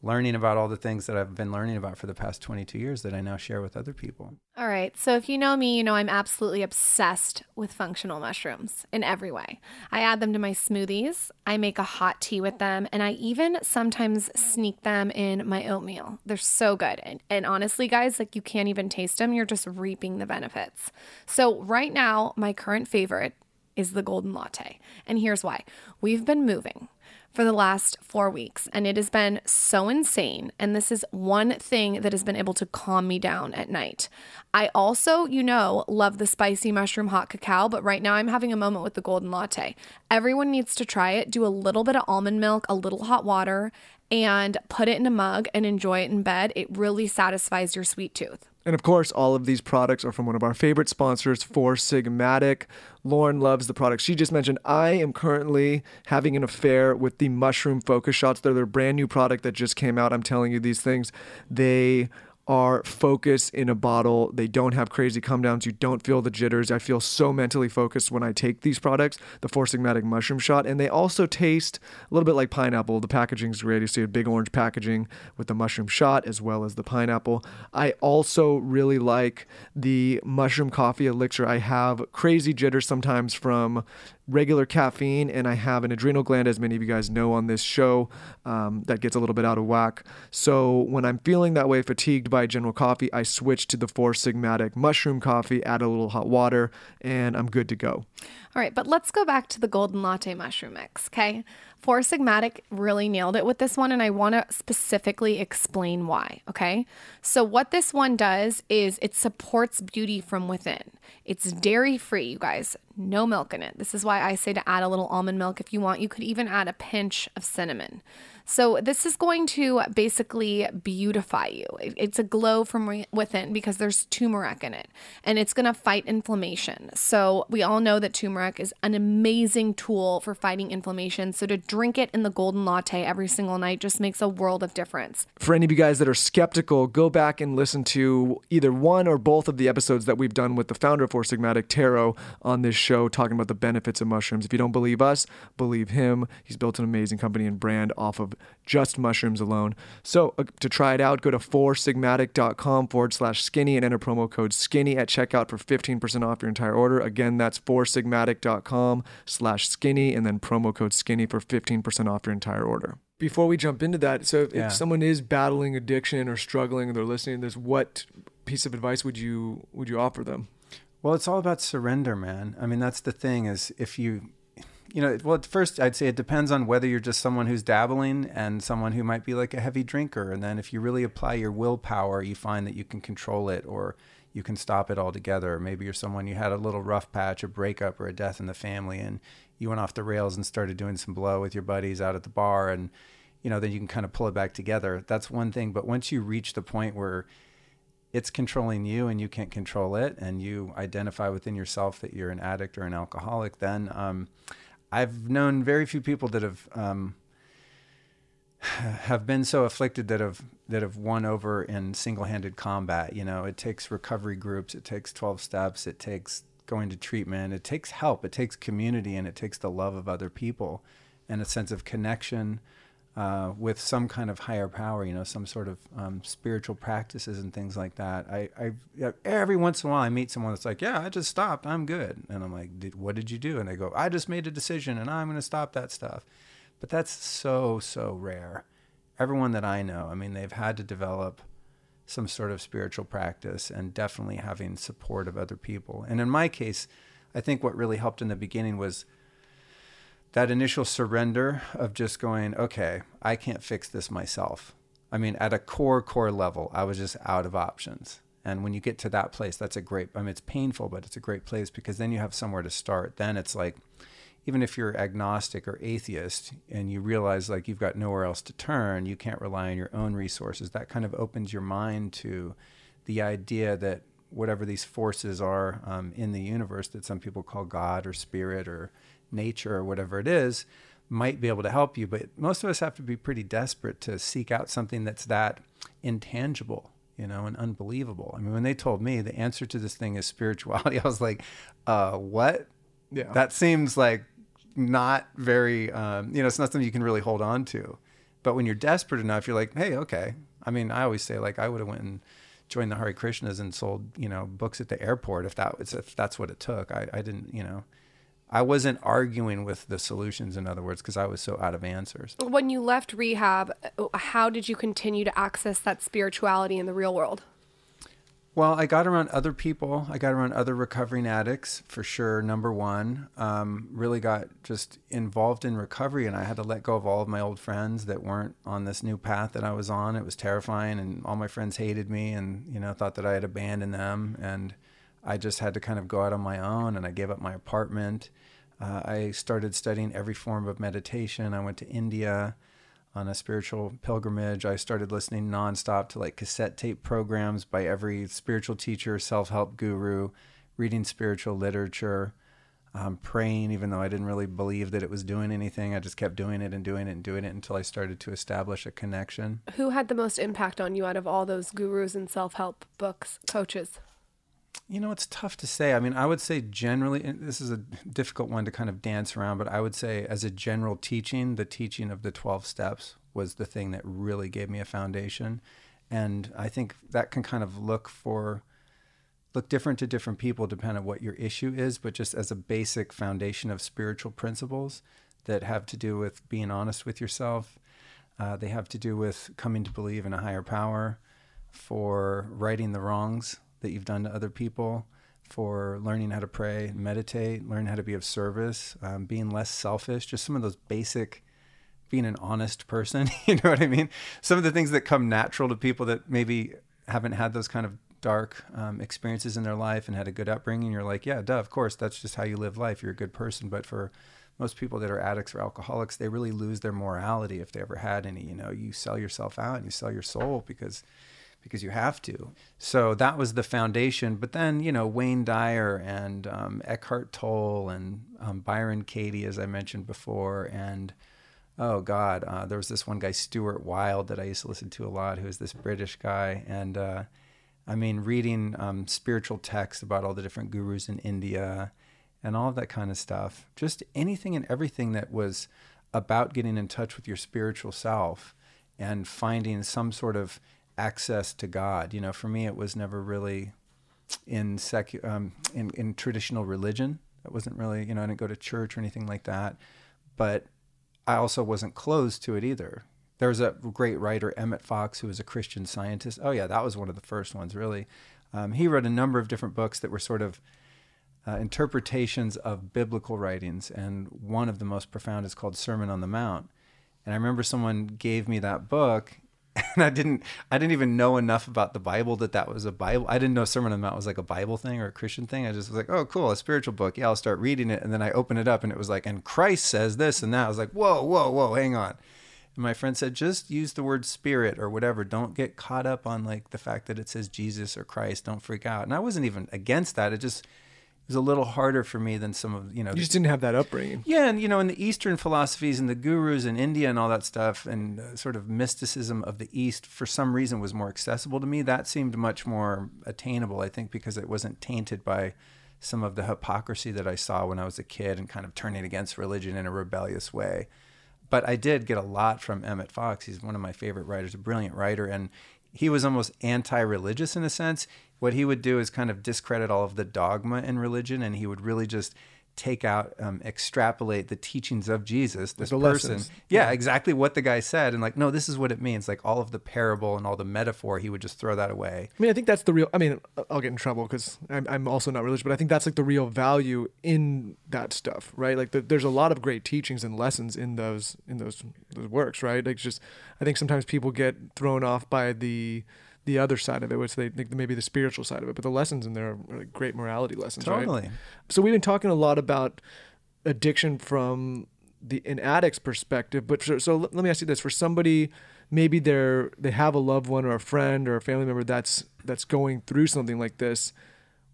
learning about all the things that I've been learning about for the past 22 years that I now share with other people. All right. So if you know me, you know I'm absolutely obsessed with functional mushrooms in every way. I add them to my smoothies, I make a hot tea with them, and I even sometimes sneak them in my oatmeal. They're so good. And, and honestly, guys, like you can't even taste them. You're just reaping the benefits. So right now, my current favorite is the golden latte. And here's why. We've been moving for the last four weeks, and it has been so insane. And this is one thing that has been able to calm me down at night. I also, you know, love the spicy mushroom hot cacao, but right now I'm having a moment with the golden latte. Everyone needs to try it. Do a little bit of almond milk, a little hot water, and put it in a mug and enjoy it in bed. It really satisfies your sweet tooth. And of course, all of these products are from one of our favorite sponsors, Four Sigmatic. Lauryn loves the products she just mentioned. I am currently having an affair with the Mushroom Focus Shots. They're their brand new product that just came out. I'm telling you these things. They are focus in a bottle. They don't have crazy come downs. You don't feel the jitters. I feel so mentally focused when I take these products, the Four Sigmatic Mushroom Shot. And they also taste a little bit like pineapple. The packaging is great. You see a big orange packaging with the mushroom shot as well as the pineapple. I also really like the mushroom coffee elixir. I have crazy jitters sometimes from regular caffeine and I have an adrenal gland, as many of you guys know on this show, um, that gets a little bit out of whack. So when I'm feeling that way, fatigued by general coffee, I switch to the Four Sigmatic mushroom coffee, add a little hot water, and I'm good to go. All right, but let's go back to the golden latte mushroom mix, okay? Four Sigmatic really nailed it with this one, and I want to specifically explain why, okay? So, what this one does is it supports beauty from within. It's dairy free, you guys, no milk in it. This is why I say to add a little almond milk if you want. You could even add a pinch of cinnamon. So, this is going to basically beautify you. It's a glow from within because there's turmeric in it and it's going to fight inflammation. So, we all know that turmeric is an amazing tool for fighting inflammation. So, to drink it in the golden latte every single night just makes a world of difference. For any of you guys that are skeptical, go back and listen to either one or both of the episodes that we've done with the founder of Four Sigmatic, Tero, on this show, talking about the benefits of mushrooms. If you don't believe us, believe him. He's built an amazing company and brand off of just mushrooms alone. So uh, to try it out, go to foursigmatic.com forward slash skinny and enter promo code skinny at checkout for 15% off your entire order. Again, that's foursigmatic.com slash skinny and then promo code skinny for 15% off your entire order. Before we jump into that, so if, Yeah. if someone is battling addiction or struggling and they're listening to this, what piece of advice would you would you offer them? Well, it's all about surrender, man. I mean, that's the thing is if you, you know, well, at first I'd say it depends on whether you're just someone who's dabbling and someone who might be like a heavy drinker. And then if you really apply your willpower, you find that you can control it or you can stop it altogether. Maybe you're someone you had a little rough patch, a breakup or a death in the family, and you went off the rails and started doing some blow with your buddies out at the bar. And, you know, then you can kind of pull it back together. That's one thing. But once you reach the point where it's controlling you and you can't control it and you identify within yourself that you're an addict or an alcoholic then um, i've known very few people that have um, have been so afflicted that have that have won over in single-handed combat. You know it takes recovery groups it takes 12 steps it takes going to treatment it takes help it takes community and it takes the love of other people and a sense of connection uh, with some kind of higher power, you know, some sort of um, spiritual practices and things like that. I, I every once in a while I meet someone that's like, "Yeah, I just stopped. I'm good," and I'm like, did, "What did you do?" And they go, "I just made a decision, and I'm going to stop that stuff." But that's so so rare. Everyone that I know, I mean, they've had to develop some sort of spiritual practice and definitely having support of other people. And in my case, I think what really helped in the beginning was that initial surrender of just going, okay, I can't fix this myself. I mean, at a core, core level, I was just out of options. And when you get to that place, that's a great, I mean, it's painful, but it's a great place because then you have somewhere to start. Then it's like, even if you're agnostic or atheist and you realize like you've got nowhere else to turn, you can't rely on your own resources, that kind of opens your mind to the idea that whatever these forces are um, in the universe that some people call God or spirit or nature or whatever it is might be able to help you. But most of us have to be pretty desperate to seek out something that's that intangible, you know, and unbelievable. I mean, when they told me the answer to this thing is spirituality, I was like, uh, what? Yeah. That seems like not very, um, you know, it's not something you can really hold on to. But when you're desperate enough, you're like, hey, okay. I mean, I always say like I would have went and joined the Hare Krishnas and sold, you know, books at the airport if that was if that's what it took. I, I didn't, you know, I wasn't arguing with the solutions. In other words, because I was so out of answers. When you left rehab, how did you continue to access that spirituality in the real world? Well, I got around other people. I got around other recovering addicts for sure. Number one, um, really got just involved in recovery, and I had to let go of all of my old friends that weren't on this new path that I was on. It was terrifying, and all my friends hated me, and you know thought that I had abandoned them, and I just had to kind of go out on my own. And I gave up my apartment. Uh, I started studying every form of meditation. I went to India on a spiritual pilgrimage. I started listening nonstop to like cassette tape programs by every spiritual teacher, self help guru, reading spiritual literature, um, praying, even though I didn't really believe that it was doing anything. I just kept doing it and doing it and doing it until I started to establish a connection. Who had the most impact on you out of all those gurus and self help books, coaches? You know, it's tough to say. I mean, I would say generally, this is a difficult one to kind of dance around, but I would say as a general teaching, the teaching of the 12 steps was the thing that really gave me a foundation. And I think that can kind of look for, look different to different people depending on what your issue is, but just as a basic foundation of spiritual principles that have to do with being honest with yourself. Uh, they have to do with coming to believe in a higher power, for righting the wrongs that you've done to other people, for learning how to pray, meditate, learn how to be of service, um, being less selfish, just some of those basic, being an honest person. you know what I mean? Some of the things that come natural to people that maybe haven't had those kind of dark um, experiences in their life and had a good upbringing. You're like, yeah, duh, of course, that's just how you live life. You're a good person. But for most people that are addicts or alcoholics, they really lose their morality if they ever had any. You know, you sell yourself out and you sell your soul because because you have to. So that was the foundation. But then, you know, Wayne Dyer and um, Eckhart Tolle and um, Byron Katie, as I mentioned before, and oh God, uh, there was this one guy, Stuart Wilde, that I used to listen to a lot, who was this British guy. And uh, I mean, reading um, spiritual texts about all the different gurus in India and all of that kind of stuff. Just anything and everything that was about getting in touch with your spiritual self and finding some sort of access to God. You know, for me, it was never really in secu- um, in, in traditional religion. It wasn't really, you know, I didn't go to church or anything like that. But I also wasn't closed to it either. There was a great writer, Emmett Fox, who was a Christian scientist. Oh, yeah, that was one of the first ones, really. Um, he wrote a number of different books that were sort of uh, interpretations of biblical writings. And one of the most profound is called Sermon on the Mount. And I remember someone gave me that book and I didn't I didn't even know enough about the Bible that that was a Bible. I didn't know Sermon on the Mount was like a Bible thing or a Christian thing. I just was like, oh, cool, a spiritual book. Yeah, I'll start reading it. And then I open it up, and it was like, and Christ says this and that. I was like, whoa, whoa, whoa, hang on. And my friend said, just use the word spirit or whatever. Don't get caught up on like the fact that it says Jesus or Christ. Don't freak out. And I wasn't even against that. It just was a little harder for me than some of you know. You just didn't have that upbringing. Yeah, and you know, in the Eastern philosophies and the gurus in India and all that stuff, and uh, sort of mysticism of the East, for some reason, was more accessible to me. That seemed much more attainable, I think, because it wasn't tainted by some of the hypocrisy that I saw when I was a kid and kind of turning against religion in a rebellious way. But I did get a lot from Emmett Fox. He's one of my favorite writers, a brilliant writer, and he was almost anti-religious in a sense. What he would do is kind of discredit all of the dogma in religion and he would really just take out, um, extrapolate the teachings of Jesus, this the person. lessons. Yeah, exactly what the guy said. And like, no, this is what it means. Like all of the parable and all the metaphor, he would just throw that away. I mean, I think that's the real. I mean, I'll get in trouble because I'm, I'm also not religious, but I think that's like the real value in that stuff, right? Like, the, there's a lot of great teachings and lessons in those in those those works, right? Like, just I think sometimes people get thrown off by the the other side of it, which they think maybe the spiritual side of it, but the lessons in there are like great morality lessons, right? Totally. So we've been talking a lot about addiction from the an addict's perspective, but for, so let let me ask you this: for somebody, maybe they're they have a loved one or a friend or a family member that's that's going through something like this.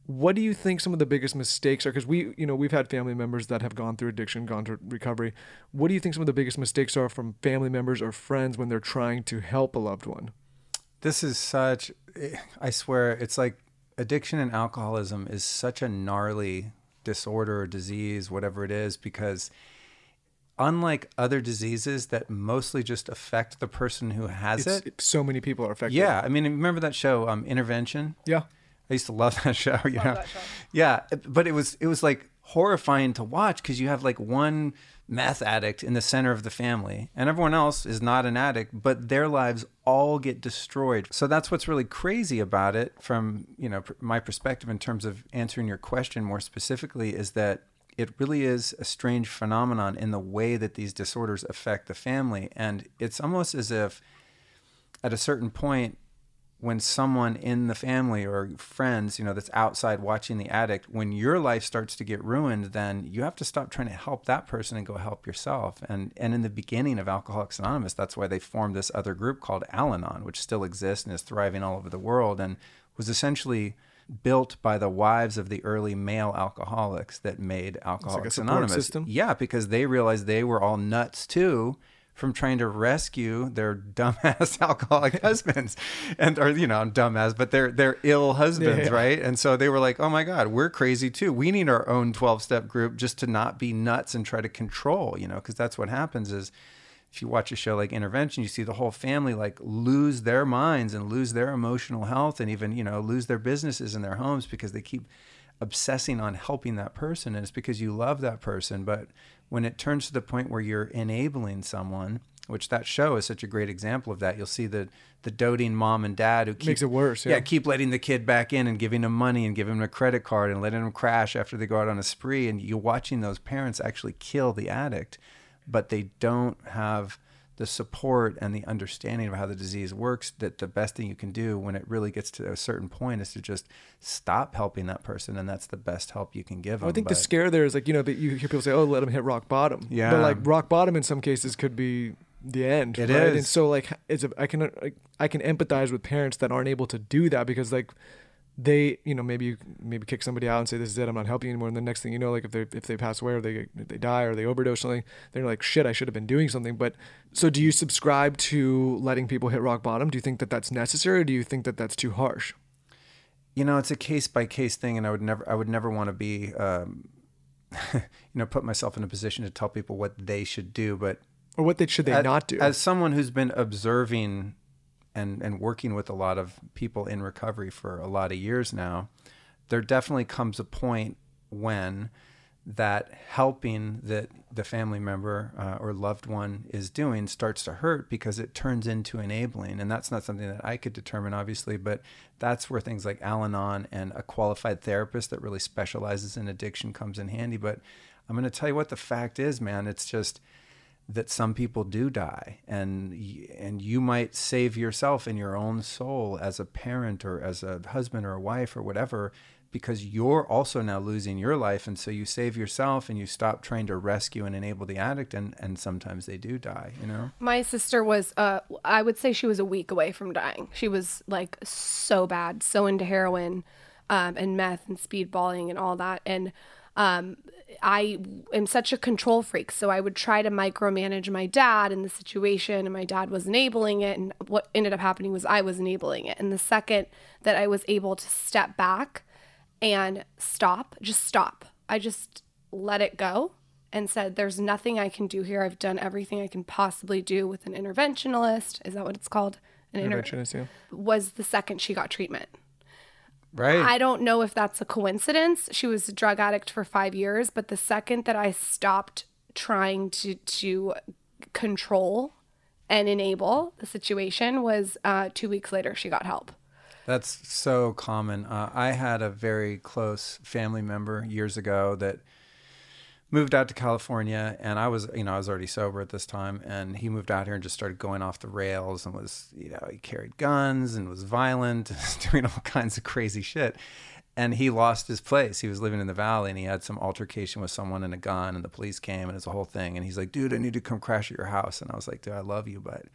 What do you think some of the biggest mistakes are? Because we, you know, we've had family members that have gone through addiction, gone through recovery. What do you think some of the biggest mistakes are from family members or friends when they're trying to help a loved one? This is such, I swear, it's like addiction and alcoholism is such a gnarly disorder or disease, whatever it is, because unlike other diseases that mostly just affect the person who has It's, it. so many people are affected. Yeah. I mean, remember that show, um, Intervention? Yeah. I used to love that show. You know, yeah, but it was it was like horrifying to watch because you have like one meth addict in the center of the family, and everyone else is not an addict, but their lives all get destroyed. So that's what's really crazy about it, from you know my perspective in terms of answering your question more specifically, is that it really is a strange phenomenon in the way that these disorders affect the family, and it's almost as if at a certain point when someone in the family or friends, you know, that's outside watching the addict, when your life starts to get ruined, then you have to stop trying to help that person and go help yourself. And and in the beginning of Alcoholics Anonymous, that's why they formed this other group called Al-Anon, which still exists and is thriving all over the world and was essentially built by the wives of the early male alcoholics that made Alcoholics support Anonymous. system? Yeah, because they realized they were all nuts too from trying to rescue their dumbass alcoholic husbands. And or you know I'm dumbass but they're they're ill husbands Yeah. right? And so they were like oh my god we're crazy too. We need our own 12 step group just to not be nuts and try to control you know because that's what happens is if you watch a show like intervention you see the whole family like lose their minds and lose their emotional health and even you know lose their businesses and their homes because they keep obsessing on helping that person. And it's because you love that person but when it turns to the point where you're enabling someone which that show is such a great example of that you'll see the the doting mom and dad who keep, Makes it worse, yeah yeah. keep letting the kid back in and giving him money and giving him a credit card and letting him crash after they go out on a spree and you're watching those parents actually kill the addict but they don't have the support and the understanding of how the disease works that the best thing you can do when it really gets to a certain point is to just stop helping that person and that's the best help you can give them I think the scare there is like you know that you hear people say, "Oh, let them hit rock bottom." Yeah. But like rock bottom in some cases could be the end. It right? And so like it's a, I can like, I can empathize with parents that aren't able to do that because like they you know maybe you maybe kick somebody out and say this is it I'm not helping anymore. And the next thing you know like if they if they pass away or they if they die or they overdose or something they're like shit I should have been doing something. But so do you subscribe to letting people hit rock bottom? Do you think that that's necessary or do you think that that's too harsh? You know it's a case by case thing and i would never i would never want to be um, you know put myself in a position to tell people what they should do but or what they should they as, not do. as someone who's been observing and and working with a lot of people in recovery for a lot of years now there definitely comes a point when that helping that the family member uh, or loved one is doing starts to hurt because it turns into enabling. And that's not something that i could determine obviously but that's where things like al-anon and a qualified therapist that really specializes in addiction comes in handy. But i'm going to tell you what the fact is man. It's just that some people do die and and you might save yourself in your own soul as a parent or as a husband or a wife or whatever because you're also now losing your life and so you save yourself and you stop trying to rescue and enable the addict and and sometimes they do die you know My sister was, uh, I would say she was a week away from dying. She was like so bad, so into heroin um, and meth and speedballing and all that. And um, I am such a control freak. So I would try to micromanage my dad in the situation, and my dad was enabling it. And what ended up happening was I was enabling it. And the second that I was able to step back and stop, just stop, I just let it go and said, There's nothing I can do here. I've done everything I can possibly do with an interventionalist. Is that what it's called? An inter- interventionist yeah was the second she got treatment. Right. I don't know if that's a coincidence. She was a drug addict for five years, but the second that I stopped trying to to control and enable the situation was uh, two weeks later she got help. That's so common. Uh, I had a very close family member years ago that moved out to California, and I was, you know, I was already sober at this time, and he moved out here and just started going off the rails and was, you know, he carried guns and was violent, doing all kinds of crazy shit. And he lost his place. He was living in the valley, and he had some altercation with someone and a gun, and the police came, and it's a whole thing. And he's like, "Dude, I need to come crash at your house." And I was like, "Dude, I love you, but."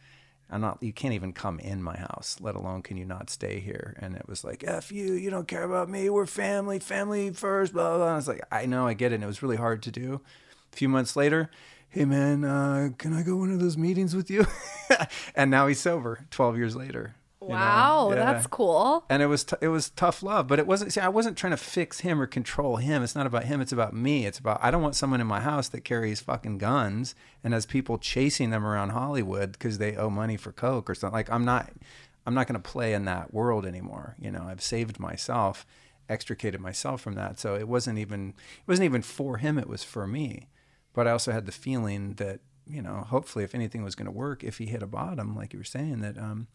I'm not, you can't even come in my house, let alone can you not stay here? And it was like, F you, you don't care about me. We're family, family first, blah, blah, blah. And I was like, I know, I get it. And it was really hard to do. A few months later, hey man, uh, can I go one of those meetings with you? and now he's sober 12 years later. You know? Wow, Yeah. that's cool. And it was t- it was tough love, but it wasn't. See, I wasn't trying to fix him or control him. It's not about him. It's about me. It's about I don't want someone in my house that carries fucking guns and has people chasing them around Hollywood because they owe money for coke or something. Like I'm not I'm not going to play in that world anymore. You know, I've saved myself, extricated myself from that. So it wasn't even it wasn't even for him. It was for me. But I also had the feeling that you know, hopefully, if anything was going to work, if he hit a bottom, like you were saying, that um,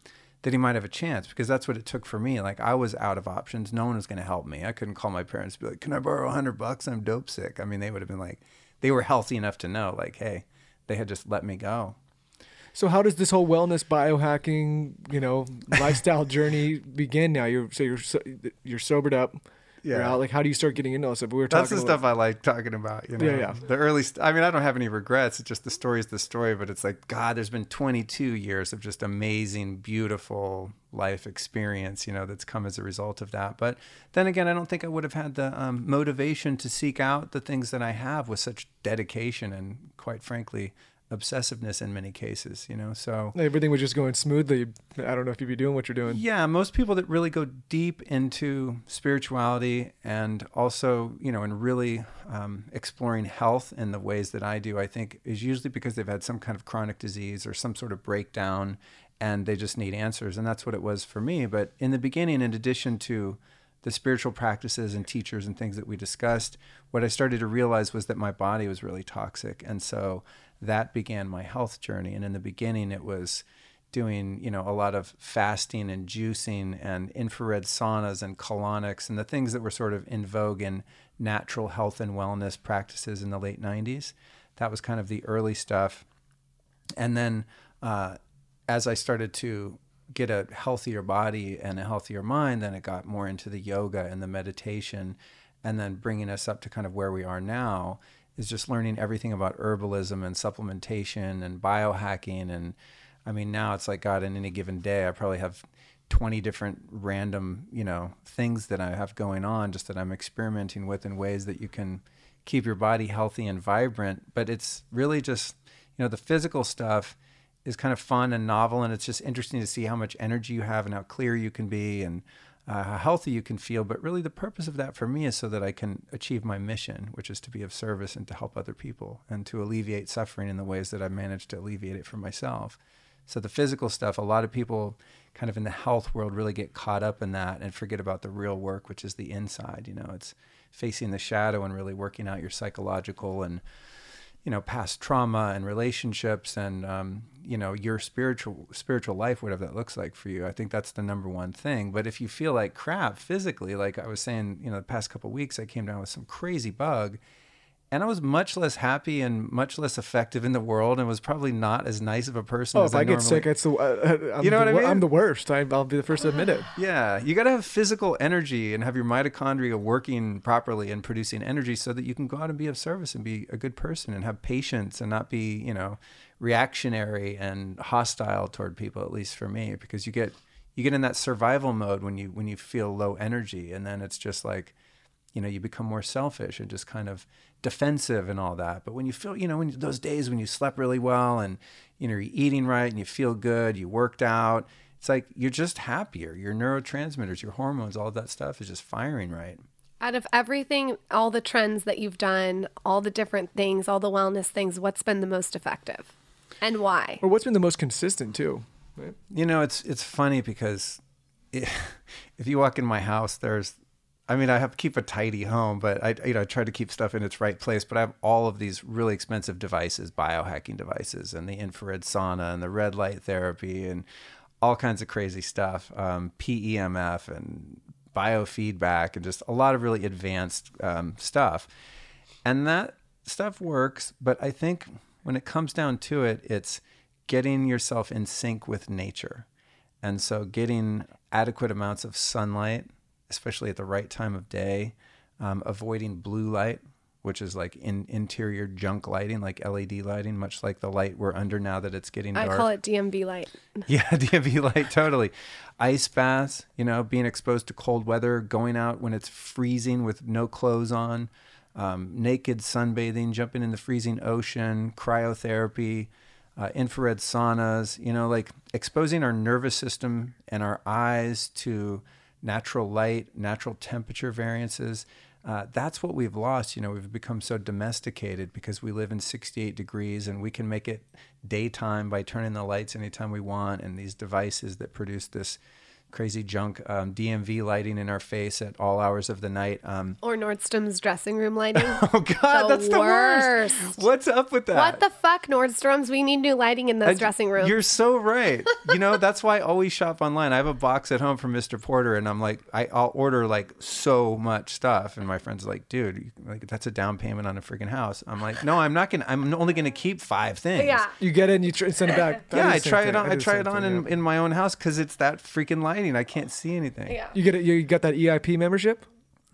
that he might have a chance because that's what it took for me. Like I was out of options. No one was going to help me. I couldn't call my parents and be like, "Can I borrow a hundred bucks? I'm dope sick." I mean, they would have been like, they were healthy enough to know, like, hey, they had just let me go. So how does this whole wellness biohacking, you know, lifestyle journey begin now? You're so you're so, you're sobered up. Yeah. out. Like how do you start getting into all this stuff? We were That's talking the about- stuff I like talking about. You know, Yeah, yeah. The early. St- I mean, I don't have any regrets. It's just the story is the story. But it's like God. There's been 22 years of just amazing, beautiful life experience. You know, that's come as a result of that. But then again, I don't think I would have had the um, motivation to seek out the things that I have with such dedication and, quite frankly, obsessiveness in many cases. You know, so. everything was just going smoothly. I don't know if you'd be doing what you're doing. Yeah, most people that really go deep into spirituality and also, you know, and really um, exploring health in the ways that I do, I think is usually because they've had some kind of chronic disease or some sort of breakdown and they just need answers. And that's what it was for me. But in the beginning, in addition to the spiritual practices and teachers and things that we discussed, what I started to realize was that my body was really toxic. And so that began my health journey. And in the beginning, it was doing, you know, a lot of fasting and juicing and infrared saunas and colonics and the things that were sort of in vogue in natural health and wellness practices in the late 90s. That was kind of the early stuff. And then uh, as I started to get a healthier body and a healthier mind, then it got more into the yoga and the meditation. And then bringing us up to kind of where we are now is just learning everything about herbalism and supplementation and biohacking. And I mean, now it's like, God, in any given day, I probably have 20 different random, you know, things that I have going on just that I'm experimenting with in ways that you can keep your body healthy and vibrant. But it's really just, you know, the physical stuff is kind of fun and novel, and it's just interesting to see how much energy you have and how clear you can be and uh, how healthy you can feel. But really, the purpose of that for me is so that I can achieve my mission, which is to be of service and to help other people and to alleviate suffering in the ways that I've managed to alleviate it for myself. So, the physical stuff, a lot of people kind of in the health world really get caught up in that and forget about the real work, which is the inside. You know, it's facing the shadow and really working out your psychological and you know past trauma and relationships and um, you know your spiritual spiritual life whatever that looks like for you i think that's the number one thing. But if you feel like crap physically like i was saying you know the past couple weeks i came down with some crazy bug and i was much less happy and much less effective in the world and was probably not as nice of a person Oh, as if I, get normally- sick, it's the uh, You know the, what I mean. I'm the worst. I, I'll be the first to admit it. Yeah, you got to have physical energy and have your mitochondria working properly and producing energy so that you can go out and be of service and be a good person and have patience and not be, you know, reactionary and hostile toward people at least for me because you get you get in that survival mode when you when you feel low energy and then it's just like you know you become more selfish and just kind of defensive and all that but when you feel you know when those days when you slept really well and you know you're eating right and you feel good you worked out it's like you're just happier your neurotransmitters your hormones all that stuff is just firing right Out of everything, all the trends that you've done, all the different things, all the wellness things, what's been the most effective? And why? Or what's been the most consistent too? Right? You know, it's it's funny because if you walk in my house, there's, I mean, I have keep a tidy home, but I, you know, I try to keep stuff in its right place. But I have all of these really expensive devices, biohacking devices, and the infrared sauna and the red light therapy and all kinds of crazy stuff, um, PEMF and biofeedback and just a lot of really advanced um, stuff. And that stuff works, but I think when it comes down to it, it's getting yourself in sync with nature. And so getting adequate amounts of sunlight, especially at the right time of day, um, avoiding blue light, which is like in interior junk lighting, like LED lighting, much like the light we're under now that it's getting dark. I call it DMV light. Yeah, DMV light, totally. Ice baths, you know, being exposed to cold weather, going out when it's freezing with no clothes on, um, naked sunbathing, jumping in the freezing ocean, cryotherapy, uh, infrared saunas, you know, like exposing our nervous system and our eyes to natural light, natural temperature variances. Uh, that's what we've lost. You know, we've become so domesticated because we live in 68 degrees and we can make it daytime by turning the lights anytime we want. And these devices that produce this crazy junk um, DMV lighting in our face at all hours of the night. Um, Or Nordstrom's dressing room lighting. oh God, The that's the worst. worst. What's up with that? what the fuck, Nordstrom's? We need new lighting in those I- dressing rooms. You're so right. you know, that's why I always shop online. I have a box at home from Mr. Porter, and I'm like, I, I'll order like so much stuff, and my friends are like, dude, you- like that's a down payment on a freaking house. I'm like, no, I'm not gonna. I'm only gonna keep five things. yeah. You get it and you tr- send it back. Yeah, I the same try it on. I, do the try it on thing, in, yeah. in my own house because it's that freaking lighting. I can't see anything. Yeah. You get it. You got that EIP membership?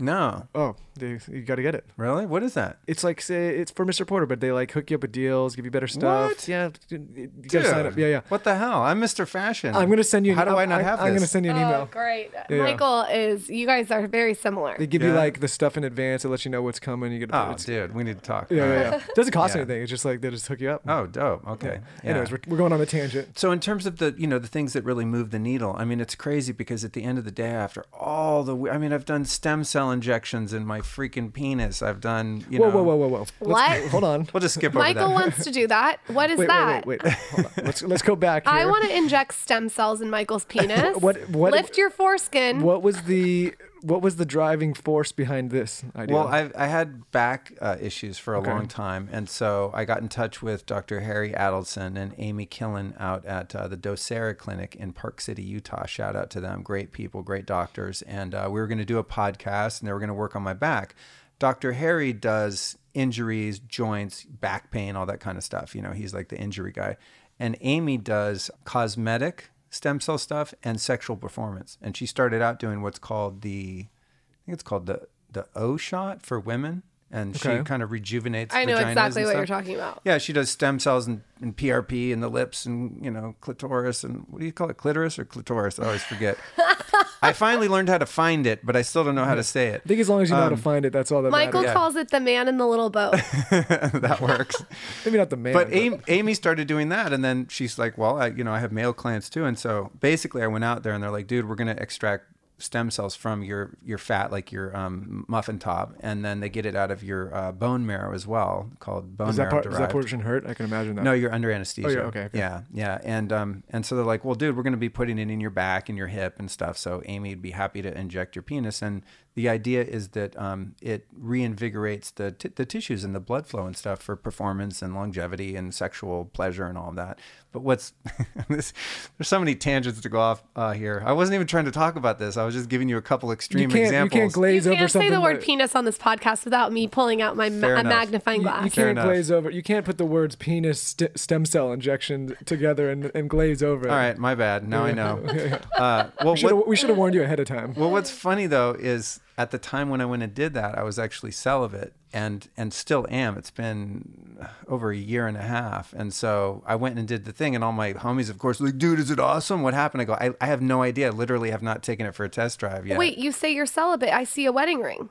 No, Oh, they, you got to get it. really? What is that? It's like say it's for Mr. Porter, but they like hook you up with deals, give you better stuff. What? Yeah, you gotta sign up. Dude, Yeah, yeah. What the hell? I'm Mr. Fashion. I'm gonna send you. An, How do I not I'm, have I'm this? gonna send you an Oh, email. great. Yeah. Michael is, you guys are very similar. They give you like the stuff in advance. It lets you know what's coming. You get. Oh, it's, dude, we need to talk. Yeah, yeah, yeah. doesn't cost Yeah. anything. It's just like they just hook you up. Oh, dope. Okay. Yeah. Anyways, we're, we're going on a tangent. So in terms of the you know the things that really move the needle, I mean it's crazy because at the end of the day, after all the I mean I've done stem cell injections in my freaking penis. I've done you Whoa, know. whoa, whoa, whoa, whoa. Let's- What? Hold on. We'll just skip Michael over that. Michael wants to do that. What is Wait, that? wait, wait, wait. Hold on. Let's let's go back. Here. I want to inject stem cells in Michael's penis. What- what- Lift your foreskin. What was the what was the driving force behind this idea? Well, I, I had back uh, issues for a Okay. long time, and so I got in touch with Dr. Harry Adelson and Amy Killen out at uh, the Docere Clinic in Park City, Utah. Shout out to them, great people, great doctors, and uh, we were going to do a podcast, and they were going to work on my back. Dr. Harry does injuries, joints, back pain, all that kind of stuff. You know, he's like the injury guy, and Amy does cosmetic stem cell stuff and sexual performance. And she started out doing what's called the I think it's called the the O shot for women, and she kind of rejuvenates. I know exactly and what you're talking about. Yeah, she does stem cells and, and PRP in the lips and you know clitoris and what do you call it, clitoris or clitoris? I always forget. I finally learned how to find it, but I still don't know how to say it. I think as long as you know how to Um, find it, that's all that Michael matters. calls it the man in the little boat. that works. Maybe not the man. But Amy, Amy started doing that, and then she's like, "Well, I, you know, I have male clients too." And so basically, I went out there, and they're like, "Dude, we're gonna extract stem cells from your your fat, like your um, muffin top, and then they get it out of your uh, bone marrow as well, called bone does that marrow part, does that portion hurt? I can imagine that. No, you're under anesthesia. Oh, yeah, okay, okay. Yeah, yeah, and um, and so they're like, well, dude, we're going to be putting it in your back and your hip and stuff. So Amy would be happy to inject your penis, and the idea is that um, it reinvigorates the t- the tissues and the blood flow and stuff for performance and longevity and sexual pleasure and all of that. But what's this? There's so many tangents to go off uh, here. I wasn't even trying to talk about this. I was just giving you a couple you extreme can't examples. you can't glaze you can't something. say the word that- penis on this podcast without me pulling out my ma- a magnifying glass. you Fair can't glaze over. You can't put the words penis st- stem cell injection together and, and glaze over it. all right, my bad. Now I know. Uh, well, We should what- have we should have warned you ahead of time. Well, what's funny though is at the time when I went and did that, I was actually celibate and and still am. It's been over a year and a half, and so I went and did the thing, and all my homies, of course, like, dude, is it awesome? What happened? I go, I, I have no idea. Literally have not taken it for a test drive yet. Wait, you say you're celibate. I see a wedding ring.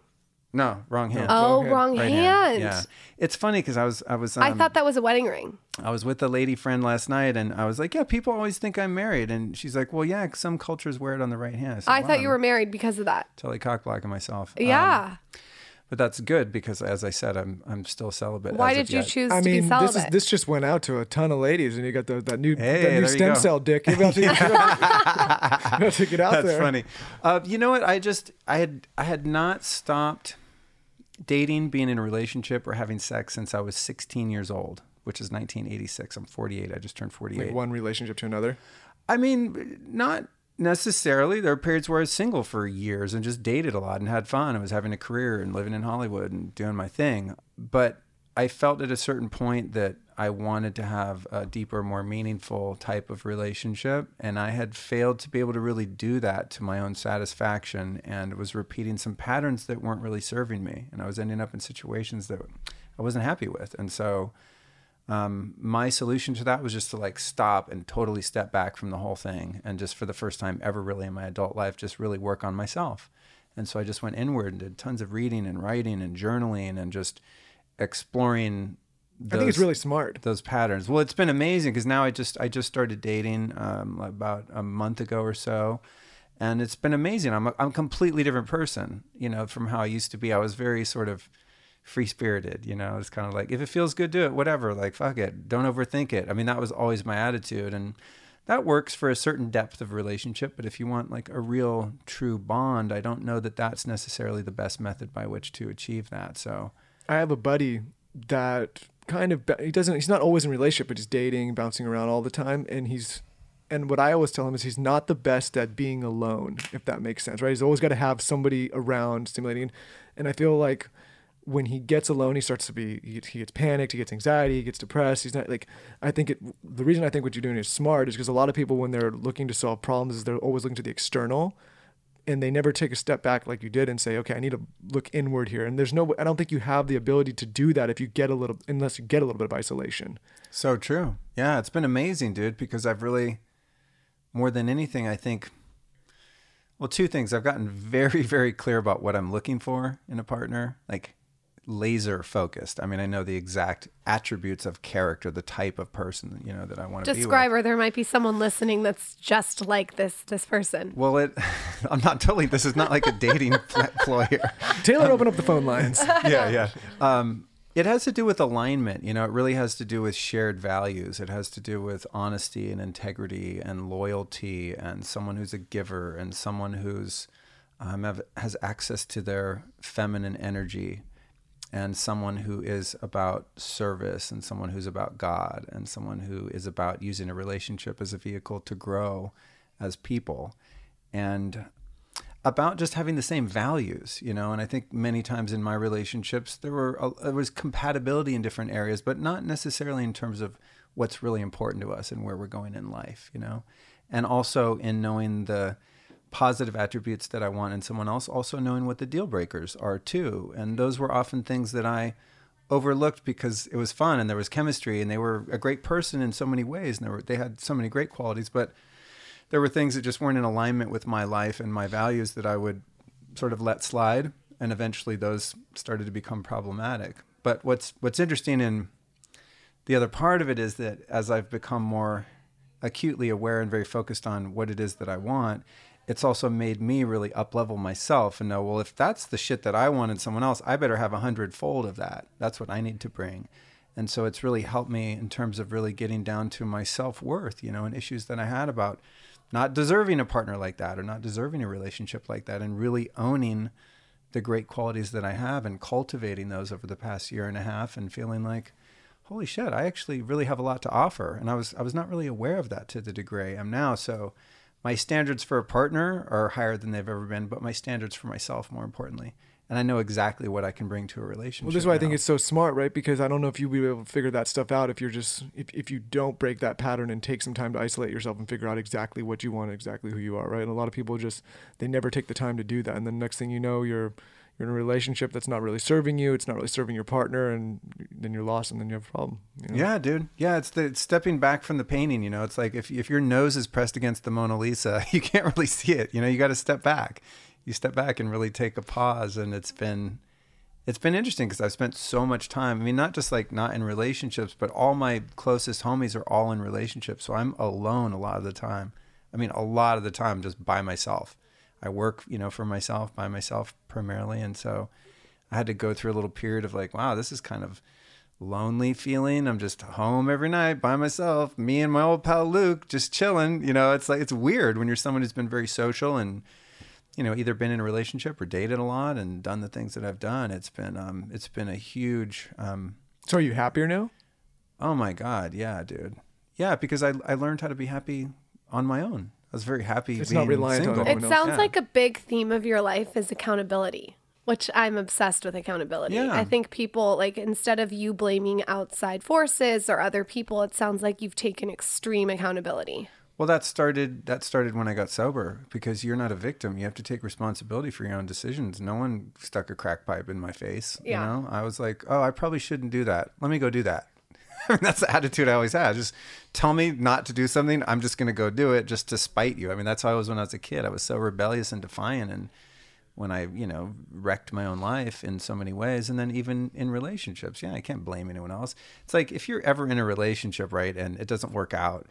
No, wrong hand. Oh, hand. wrong Right hand. Yeah, it's funny because I was I was um, I thought that was a wedding ring. I was with a lady friend last night, and I was like, yeah, people always think I'm married, and she's like, well, yeah, some cultures wear it on the right hand. said, I thought you were married because of that. totally cock blocking myself. Um, Yeah. But that's good because, as I said, I'm I'm still celibate. Why as did you yet. choose I to be mean, this celibate? is this just went out to a ton of ladies, and you got the, that new Hey, that new stem cell dick. You're about to, you're about to, to get out That's there. funny. Uh, you know what? I just I had I had not stopped dating, being in a relationship, or having sex since I was 16 years old, which is 1986. I'm 48. I just turned 48. Like one relationship to another. I mean, not necessarily. There are periods where I was single for years and just dated a lot and had fun. I was having a career and living in Hollywood and doing my thing. But I felt at a certain point that I wanted to have a deeper, more meaningful type of relationship. And I had failed to be able to really do that to my own satisfaction and was repeating some patterns that weren't really serving me. And I was ending up in situations that I wasn't happy with. And so um, my solution to that was just to like stop and totally step back from the whole thing and just for the first time ever really in my adult life just really work on myself. And so i just went inward and did tons of reading and writing and journaling and just exploring I think it's really smart. those patterns. Well it's been amazing because now i just i just started dating um, about a month ago or so. And it's been amazing. I'm a, I'm a completely different person you know from how i used to be. I was very sort of free spirited you know? It's kind of like if it feels good do it whatever like fuck it don't overthink it. I mean that was always my attitude and that works for a certain depth of relationship but if you want like a real true bond i don't know that that's necessarily the best method by which to achieve that so. I have a buddy that kind of he doesn't he's not always in relationship, but he's dating, bouncing around all the time, and he's and what I always tell him is he's not the best at being alone, if that makes sense, right? He's always got to have somebody around stimulating, and I feel like when he gets alone, he starts to be he gets, he gets panicked, he gets anxiety, he gets depressed. He's not like I think it. The reason I think what you're doing is smart is because a lot of people when they're looking to solve problems is they're always looking to the external and they never take a step back like you did and say, okay, I need to look inward here. And there's no, I don't think you have the ability to do that if you get a little, unless you get a little bit of isolation. So true. Yeah, it's been amazing, dude, because I've really, more than anything, I think, well, two things. I've gotten very, very clear about what I'm looking for in a partner, like laser focused. I mean, I know the exact attributes of character, the type of person, you know, that I want to. Describe Or There might be someone listening that's just like this this person. Well, it, I'm not totally, this is not like a dating ploy here. Taylor, open up the phone lines. yeah, yeah. Um, it has to do with alignment. You know, it really has to do with shared values. It has to do with honesty and integrity and loyalty and someone who's a giver and someone who's um, have, has access to their feminine energy and someone who is about service and someone who's about God and someone who is about using a relationship as a vehicle to grow as people. And about just having the same values, you know. And I think many times in my relationships there were a, there was compatibility in different areas, but not necessarily in terms of what's really important to us and where we're going in life, you know. And also in knowing the positive attributes that I want in someone else, also knowing what the deal breakers are too. And those were often things that I overlooked because it was fun and there was chemistry and they were a great person in so many ways and they were they had so many great qualities, but there were things that just weren't in alignment with my life and my values that I would sort of let slide, and eventually those started to become problematic. But what's what's interesting in the other part of it is that as I've become more acutely aware and very focused on what it is that I want, it's also made me really up level myself and know, well, if that's the shit that I want in someone else, I better have a hundredfold of that. That's what I need to bring. And so it's really helped me in terms of really getting down to my self worth, you know, and issues that I had about not deserving a partner like that or not deserving a relationship like that and really owning the great qualities that I have and cultivating those over the past year and a half and feeling like, holy shit, I actually really have a lot to offer. And I was I was not really aware of that to the degree I am now. So my standards for a partner are higher than they've ever been, but my standards for myself more importantly. And I know exactly what I can bring to a relationship. Well, this is why I think it's so smart, right? Because I don't know if you'll be able to figure that stuff out if you're just if, if you don't break that pattern and take some time to isolate yourself and figure out exactly what you want, exactly who you are, right? And a lot of people just they never take the time to do that, and then next thing you know, you're you're in a relationship that's not really serving you, it's not really serving your partner, and then you're lost, and then you have a problem. you know? Yeah, dude. Yeah, it's the it's stepping back from the painting. You know, it's like if if your nose is pressed against the Mona Lisa, you can't really see it. You know, you got to step back. You step back and really take a pause. And it's been it's been interesting because I've spent so much time. I mean, not just like not in relationships, but all my closest homies are all in relationships. So I'm alone a lot of the time. I mean, a lot of the time just by myself. I work, you know, for myself, by myself primarily, and so I had to go through a little period of like, wow, this is kind of lonely feeling. I'm just home every night by myself, me and my old pal Luke just chilling. You know, it's like it's weird when you're someone who's been very social and you know either been in a relationship or dated a lot and done the things that I've done. It's been um it's been a huge um So are you happier now? oh my god, yeah, dude. Yeah, because I I learned how to be happy on my own. I was very happy It's being not reliant single. anyone It sounds Yeah. like a big theme of your life is accountability, which I'm obsessed with accountability. Yeah. I think people like instead of you blaming outside forces or other people, it sounds like you've taken extreme accountability. Well, that started that started when I got sober because you're not a victim. You have to take responsibility for your own decisions. No one stuck a crack pipe in my face. Yeah. You know, I was like, oh, I probably shouldn't do that. Let me go do that. that's the attitude I always had. Just tell me not to do something. I'm just going to go do it just to spite you. I mean, that's how I was when I was a kid. I was so rebellious and defiant. And when I, you know, wrecked my own life in so many ways. And then even in relationships, yeah, I can't blame anyone else. It's like if you're ever in a relationship, right, and it doesn't work out,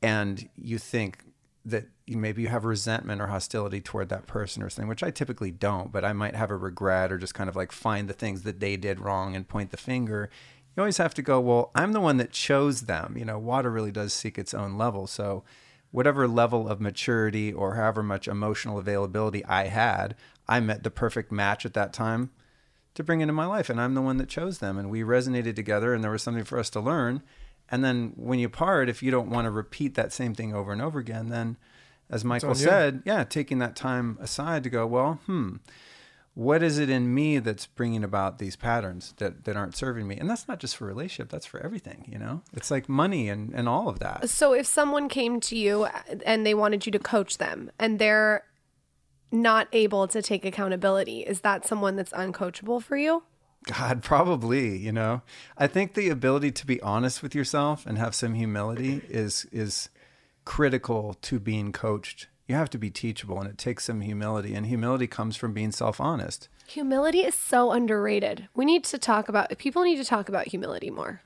and you think that maybe you have resentment or hostility toward that person or something, which I typically don't, but I might have a regret or just kind of like find the things that they did wrong and point the finger. You always have to go, well, I'm the one that chose them. You know, water really does seek its own level. So, whatever level of maturity or however much emotional availability I had, I met the perfect match at that time to bring into my life. And I'm the one that chose them. And we resonated together, and there was something for us to learn. And then when you part, if you don't want to repeat that same thing over and over again, then as Michael on you. said, yeah, taking that time aside to go, well, hmm, what is it in me that's bringing about these patterns that, that aren't serving me? And that's not just for relationship, that's for everything, you know? It's like money and, and all of that. So if someone came to you uh, and they wanted you to coach them and they're not able to take accountability, is that someone that's uncoachable for you? God, probably, you know. I think the ability to be honest with yourself and have some humility is is critical to being coached. You have to be teachable and it takes some humility and humility comes from being self-honest. Humility is so underrated. We need to talk about people need to talk about humility more.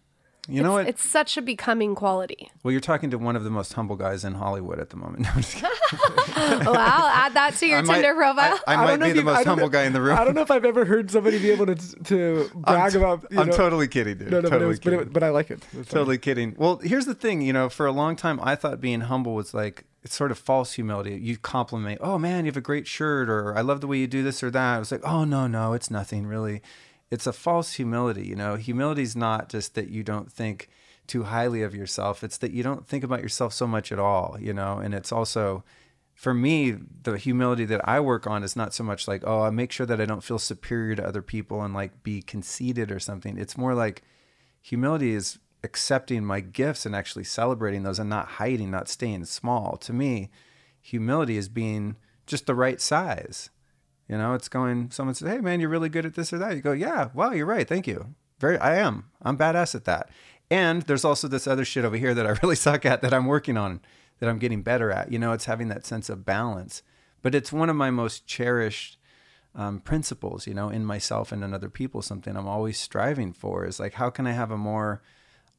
You know what? It's such a becoming quality. well, you're talking to one of the most humble guys in Hollywood at the moment. No, I'm just kidding. Oh, wow, add that to your I might- Tinder profile. I, I don't might be the you've- most humble know- guy in the room. I don't know if I've ever heard somebody be able to to brag I'm, about. You I'm know, totally kidding, dude. No, no, but, totally it was, but, kidding. it, but I like it. It was funny. Totally kidding. Well, here's the thing, you know, for a long time I thought being humble was like it's sort of false humility. You compliment, "Oh man, you have a great shirt," or "I love the way you do this or that." I was like, "Oh no, no, it's nothing really." It's a false humility, you know. Humility is not just that you don't think too highly of yourself. It's that you don't think about yourself so much at all, you know. And it's also for me, the humility that I work on is not so much like, oh, I make sure that I don't feel superior to other people and like be conceited or something. It's more like humility is accepting my gifts and actually celebrating those and not hiding, not staying small. To me, humility is being just the right size. You know, it's going, someone says, hey, man, you're really good at this or that. You go, yeah, wow, you're right. Thank you. Very, I am. I'm badass at that. And there's also this other shit over here that I really suck at that I'm working on, that I'm getting better at. You know, it's having that sense of balance. But it's one of my most cherished um, principles, you know, in myself and in other people. Something I'm always striving for is like, how can I have a more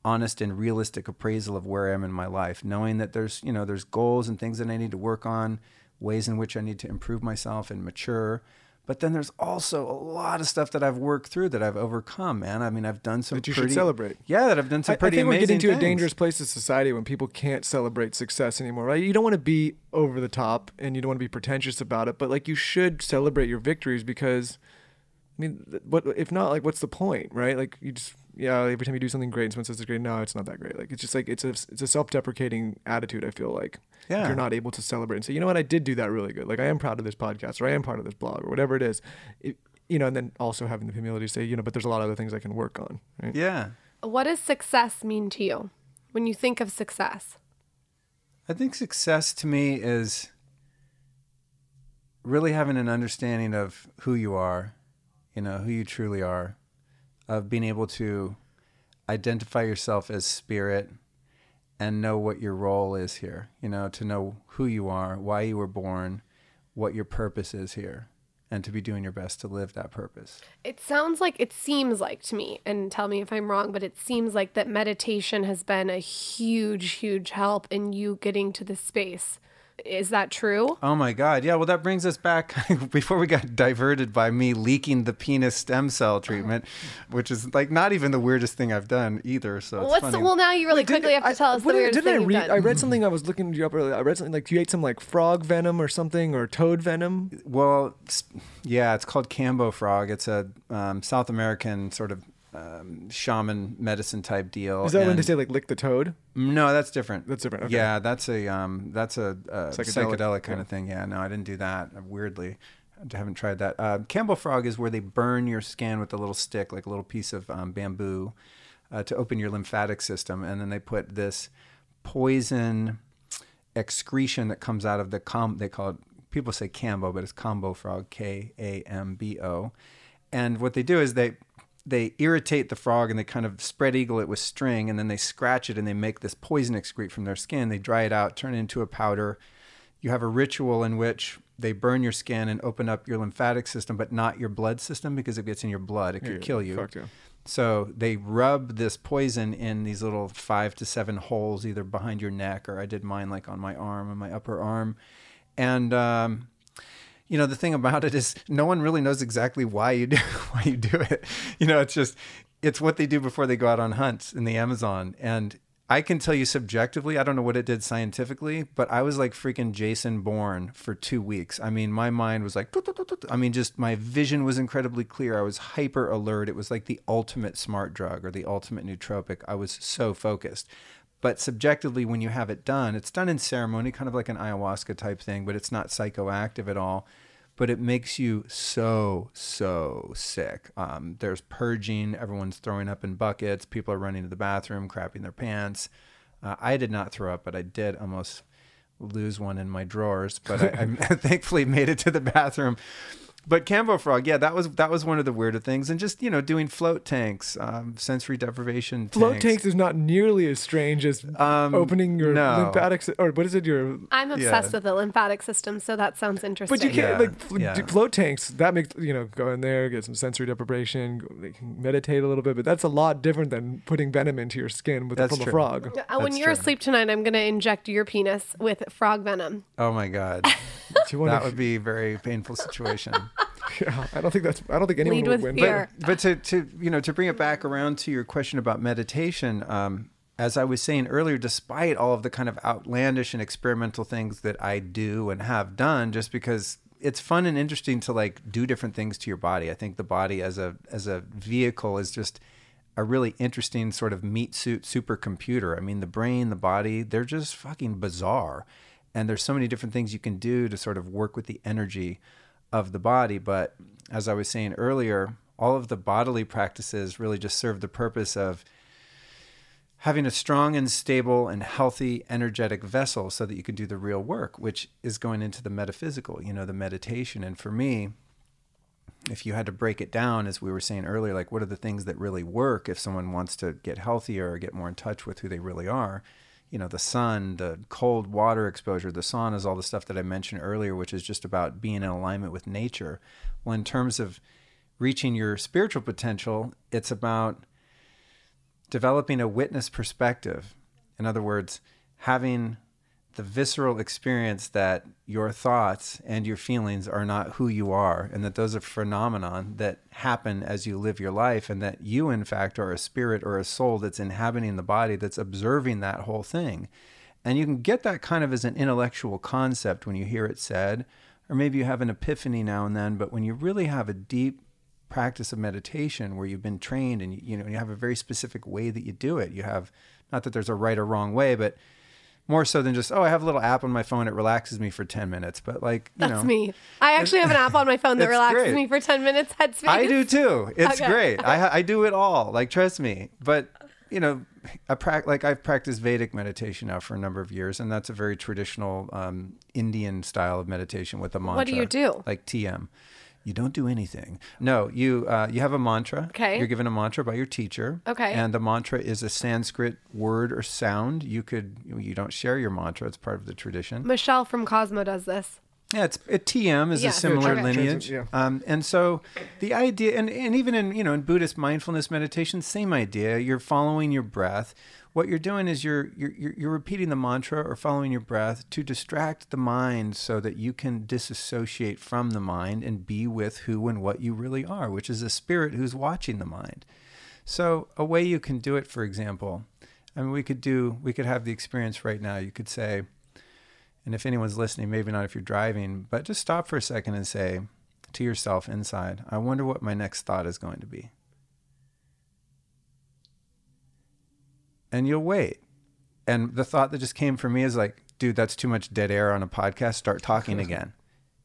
honest and realistic appraisal of where I am in my life, knowing that there's, you know, there's goals and things that I need to work on, ways in which I need to improve myself and mature. But then there's also a lot of stuff that I've worked through that I've overcome, man. I mean, I've done some That you pretty, should celebrate. Yeah, that I've done some I, I pretty think we're getting to a dangerous place in society when people can't celebrate success anymore, right? You don't want to be over the top and you don't want to be pretentious about it, but like you should celebrate your victories because, I mean, what if not? Like, what's the point, right? Like, you just yeah, every time you do something great and someone says it's great, no, it's not that great. Like, it's just like it's a it's a self-deprecating attitude. I feel like Yeah. if you're not able to celebrate and say, you know what, I did do that really good. Like, I am proud of this podcast or I am proud of this blog or whatever it is. It, you know, and then also having the humility to say, you know, but there's a lot of other things I can work on. Right? Yeah. What does success mean to you when you think of success? I think success to me is really having an understanding of who you are, you know, who you truly are, of being able to identify yourself as spirit and know what your role is here, you know, to know who you are, why you were born, what your purpose is here, and to be doing your best to live that purpose. It sounds like it seems like to me, and tell me if I'm wrong, but it seems like that meditation has been a huge, huge help in you getting to the space Is that true? Oh my God. Yeah. Well, that brings us back before we got diverted by me leaking the penis stem cell treatment, which is like not even the weirdest thing I've done either. So it's What's funny. the, well now you really quickly have to I- tell us what did- weirdest didn't thing I you've read? done. I read something. I was looking you up earlier. I read something like you ate some like frog venom or something or toad venom. Well, yeah, it's called Kambo frog. It's a um, South American sort of um, shaman medicine type deal. Is that when they say like lick the toad? No, that's different. That's different, okay. Yeah, that's a um, that's a, uh Psychedelic, psychedelic, kind yeah. of thing. Yeah, no, I didn't do that. uh, Weirdly, I haven't tried that. Uh, Kambo frog is where they burn your skin with a little stick, like a little piece of um, bamboo, uh, to open your lymphatic system, and then they put this poison excretion that comes out of the com. They call it. People say cambo, but it's combo frog. K A M B O. And what they do is they they irritate the frog and they kind of spread eagle it with string and then they scratch it and they make this poison excrete from their skin. They dry it out, turn it into a powder. You have a ritual in which they burn your skin and open up your lymphatic system, but not your blood system because if it gets in your blood, it could Yeah, kill you. yeah. So they rub this poison in these little five to seven holes, either behind your neck or I did mine like on my arm and my upper arm. And um, you know the thing about it is no one really knows exactly why you do why you do it. You know, it's just it's what they do before they go out on hunts in the Amazon. And I can tell you subjectively, I don't know what it did scientifically, but I was like freaking Jason Bourne for two weeks. I mean, my mind was like. I mean, just my vision was incredibly clear. I was hyper alert. It was like the ultimate smart drug or the ultimate nootropic. I was so focused. But subjectively, when you have it done, it's done in ceremony, kind of like an ayahuasca type thing, but it's not psychoactive at all. But it makes you so, so sick. Um, there's purging, everyone's throwing up in buckets, people are running to the bathroom, crapping their pants. Uh, I did not throw up, but I did almost lose one in my drawers. But I, I thankfully made it to the bathroom. But Kambo frog, yeah, that was that was one of the weirder things, and just you know doing float tanks, um, sensory deprivation. Float tanks is not nearly as strange as Um, opening your no. lymphatic or what is it? Your I'm obsessed Yeah. with the lymphatic system, so that sounds interesting. but you can't Yeah, like fl- yeah. float tanks. That makes you know go in there, get some sensory deprivation, go- they can meditate a little bit. But that's a lot different than putting venom into your skin with That's from a true. frog. Uh, when That's you're true. asleep tonight, I'm going to inject your penis with frog venom. Oh my god, Do you wanna- that would be a very painful situation. Yeah, I don't think that's. I don't think anyone Lead would with win. fear. But, but to, to you know to bring it back around to your question about meditation, um, as I was saying earlier, despite all of the kind of outlandish and experimental things that I do and have done, just because it's fun and interesting to like do different things to your body. I think the body as a as a vehicle is just a really interesting sort of meat suit supercomputer. I mean, the brain, the body, they're just fucking bizarre. And there's so many different things you can do to sort of work with the energy of the body. But as I was saying earlier, all of the bodily practices really just serve the purpose of having a strong and stable and healthy energetic vessel so that you can do the real work, which is going into the metaphysical, you know, the meditation. And for me, if you had to break it down, as we were saying earlier, like what are the things that really work if someone wants to get healthier or get more in touch with who they really are? You know, the sun, the cold water exposure, the saunas, all the stuff that I mentioned earlier, which is just about being in alignment with nature. Well, in terms of reaching your spiritual potential, it's about developing a witness perspective. In other words, having the visceral experience that your thoughts and your feelings are not who you are and that those are phenomenon that happen as you live your life and that you in fact are a spirit or a soul that's inhabiting the body that's observing that whole thing. And you can get that kind of as an intellectual concept when you hear it said or maybe you have an epiphany now and then but when you really have a deep practice of meditation where you've been trained and you, know you have a very specific way that you do it. You have not that there's a right or wrong way but more so than just oh i have a little app on my phone it relaxes me for 10 minutes but like you That's know me. I actually have an app on my phone that relaxes great. me for 10 minutes. Headspace. i do too it's Okay. great I, I do it all like trust me but you know I prac like I've practiced Vedic meditation now for a number of years, and that's a very traditional um, Indian style of meditation with a mantra. What do you do? Like TM. You don't do anything. No, you uh, you have a mantra. Okay. You're given a mantra by your teacher. Okay. And the mantra is a Sanskrit word or sound. You could you don't share your mantra. It's part of the tradition. Michelle from Cosmo does this. Yeah, it's a TM is Yes. a similar Okay. lineage. Yeah. Um, and so the idea, and, and even in you know in Buddhist mindfulness meditation, same idea. You're following your breath. What you're doing is you're you're you're you're repeating the mantra or following your breath to distract the mind so that you can disassociate from the mind and be with who and what you really are, which is a spirit who's watching the mind. So a way you can do it, for example, I mean, we could do we could have the experience right now. You could say. And if anyone's listening, maybe not if you're driving, but just stop for a second and say to yourself inside, I wonder what my next thought is going to be. And you'll wait. And the thought that just came for me is like, dude, that's too much dead air on a podcast. Start talking again.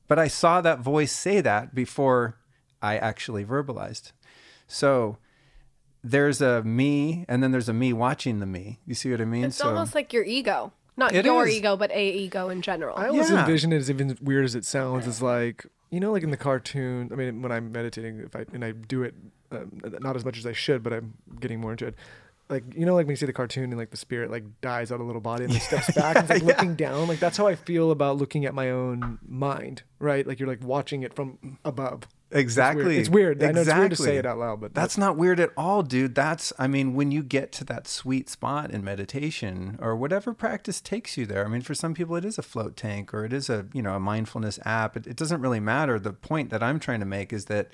But I saw that voice say that before I actually verbalized. So there's a me, and then there's a me watching the me. You see what I mean? It's so almost like your ego. Not It your is. ego, but a ego in general. I always Yeah. envision it as even weird as it sounds. It's like you know, like in the cartoon. I mean, when I'm meditating, if I and I do it, um, not as much as I should, but I'm getting more into it. Like you know, like when you see the cartoon and like the spirit like dies out of a little body and then steps back and it's like looking down. Like that's how I feel about looking at my own mind. Right? Like you're like watching it from above. Exactly. It's weird. I know it's weird to say it out loud, but That's not weird at all, dude. That's, I mean, when you get to that sweet spot in meditation or whatever practice takes you there. I mean, for some people, it is a float tank or it is a, you know, a mindfulness app. It, it doesn't really matter. The point that I'm trying to make is that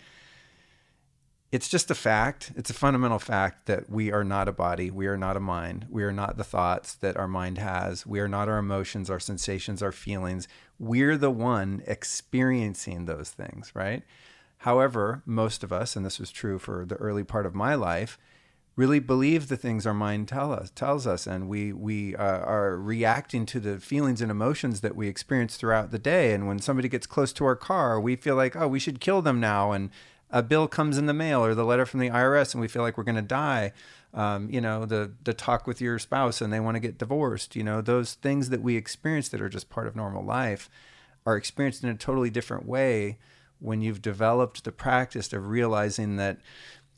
it's just a fact. It's a fundamental fact that we are not a body. We are not a mind. We are not the thoughts that our mind has. We are not our emotions, our sensations, our feelings. We're the one experiencing those things, right? However, most of us, and this was true for the early part of my life, really believe the things our mind tell us tells us, and we we uh, are reacting to the feelings and emotions that we experience throughout the day. And when somebody gets close to our car, we feel like, oh, we should kill them now, and a bill comes in the mail or the letter from the IRS, and we feel like we're going to die. Um, you know, the the talk with your spouse, and they want to get divorced. You know, those things that we experience that are just part of normal life are experienced in a totally different way when you've developed the practice of realizing that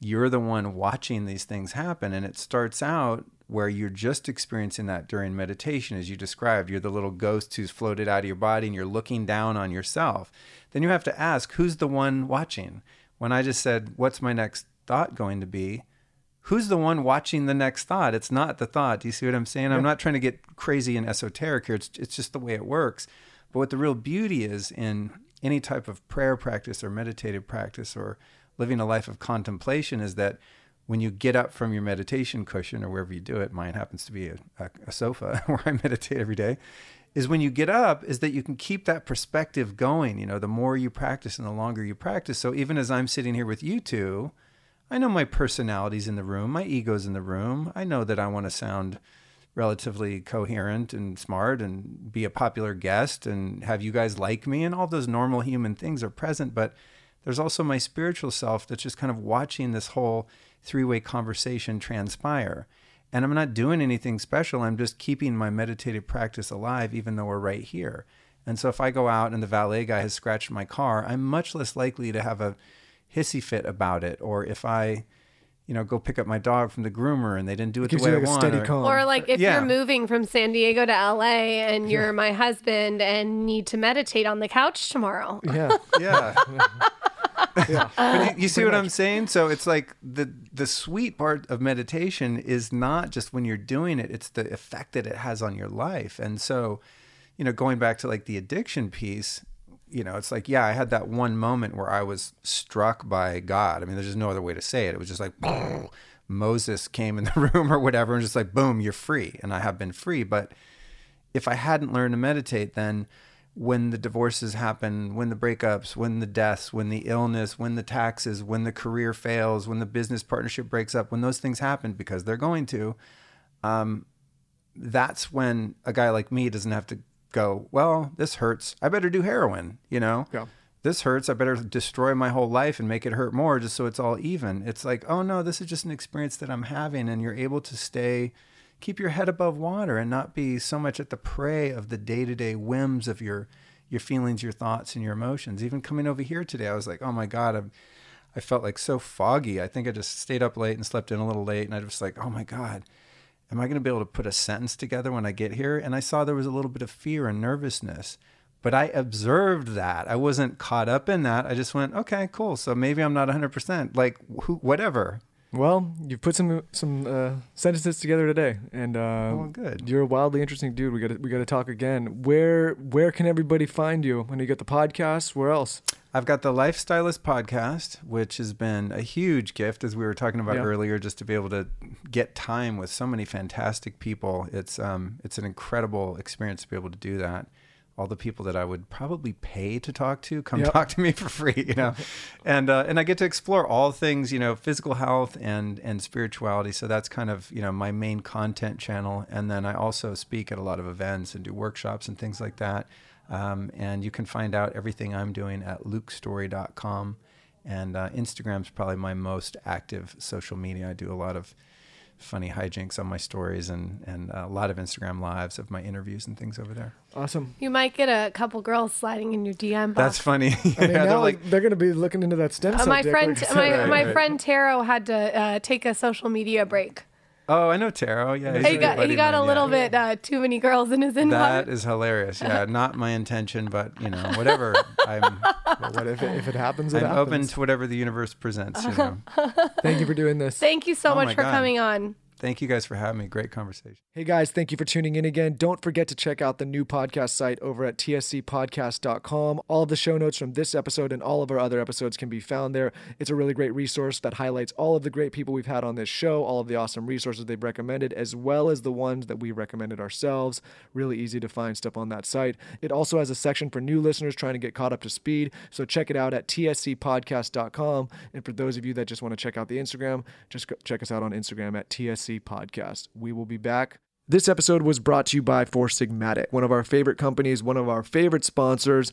you're the one watching these things happen. And it starts out where you're just experiencing that during meditation, as you described. You're the little ghost who's floated out of your body and you're looking down on yourself. Then you have to ask, who's the one watching? When I just said, what's my next thought going to be? Who's the one watching the next thought? It's not the thought. Do you see what I'm saying? I'm not trying to get crazy and esoteric here. It's, it's just the way it works. But what the real beauty is in any type of prayer practice or meditative practice or living a life of contemplation is that when you get up from your meditation cushion or wherever you do it, mine happens to be a, a, sofa where I meditate every day, is when you get up, is that you can keep that perspective going. You know, the more you practice and the longer you practice. So even as I'm sitting here with you two, I know my personality's in the room, my ego's in the room. I know that I want to sound relatively coherent and smart and be a popular guest and have you guys like me and all those normal human things are present but there's also my spiritual self that's just kind of watching this whole three-way conversation transpire. And i'm not doing anything special. I'm just keeping my meditative practice alive even though we're right here. And so if i go out and the valet guy has scratched my car i'm much less likely to have a hissy fit about it. Or if i you know, go pick up my dog from the groomer and they didn't do it, It the way you like I a want. steady or- calm. Or like if Yeah. you're moving from San Diego to LA and you're my husband and need to meditate on the couch tomorrow. yeah, yeah. yeah. But you, you see what I'm saying? So it's like the the sweet part of meditation is not just when you're doing it; it's the effect that it has on your life. And so, you know, going back to like the addiction piece, you know, it's like, yeah, I had that one moment where I was struck by God. I mean, there's just no other way to say it. It was just like Moses came in the room or whatever, and just like, boom, you're free. And I have been free. But if I hadn't learned to meditate, then when the divorces happen, when the breakups, when the deaths, when the illness, when the taxes, when the career fails, when the business partnership breaks up, when those things happen, because they're going to, um, that's when a guy like me doesn't have to go, well, this hurts. I better do heroin, you know? Yeah. This hurts. I better destroy my whole life and make it hurt more just so it's all even. It's like, oh no, this is just an experience that I'm having. And you're able to stay, keep your head above water and not be so much at the prey of the day to day whims of your, your feelings, your thoughts, and your emotions. Even coming over here today, I was like, oh my God, I'm, I felt like so foggy. I think I just stayed up late and slept in a little late. And I was like, oh my God, am I going to be able to put a sentence together when I get here? And I saw there was a little bit of fear and nervousness. but I observed that. I wasn't caught up in that. I just went, okay, cool. So maybe I'm not 100%. Like, who, whatever. Well, you've put some some uh, sentences together today, and uh, Oh, good. You're a wildly interesting dude. We got to we got to talk again. Where where can everybody find you? When you get the podcast, where else? I've got the Lifestylist podcast, which has been a huge gift, as we were talking about Yeah. earlier, just to be able to get time with so many fantastic people. It's um, it's an incredible experience to be able to do that. All the people that I would probably pay to talk to come Yep. talk to me for free, you know, and uh, and I get to explore all things, you know, physical health and and spirituality. So that's kind of you know my main content channel, and then I also speak at a lot of events and do workshops and things like that. Um, and you can find out everything I'm doing at lukestorey.com. And uh, Instagram's probably my most active social media. I do a lot of funny hijinks on my stories and, and a lot of Instagram lives of my interviews and things over there. Awesome. You might get a couple girls sliding in your DM box. That's funny. I mean, they're like, they're going to be looking into that stem Uh, cell. my friend, like my, Right, my right. friend Tero had to uh, take a social media break. Oh, I know Tero. Yeah, he's He a got he of got a little yeah. bit uh, too many girls in his inbox. That is hilarious. Yeah, not my intention, but you know, whatever. I'm But what if it, if it happens? It I'm happens. open to whatever the universe presents. You know. Thank you for doing this. Thank you so Oh much for God. coming on. Thank you guys for having me. Great conversation. Hey guys, thank you for tuning in again. Don't forget to check out the new podcast site over at tscpodcast.com. All of the show notes from this episode and all of our other episodes can be found there. It's a really great resource that highlights all of the great people we've had on this show, all of the awesome resources they've recommended, as well as the ones that we recommended ourselves. Really easy to find stuff on that site. It also has a section for new listeners trying to get caught up to speed, so check it out at tscpodcast.com. And for those of you that just want to check out the Instagram, just check us out on Instagram at TSC Podcast. We will be back. This episode was brought to you by Four Sigmatic, one of our favorite companies, one of our favorite sponsors,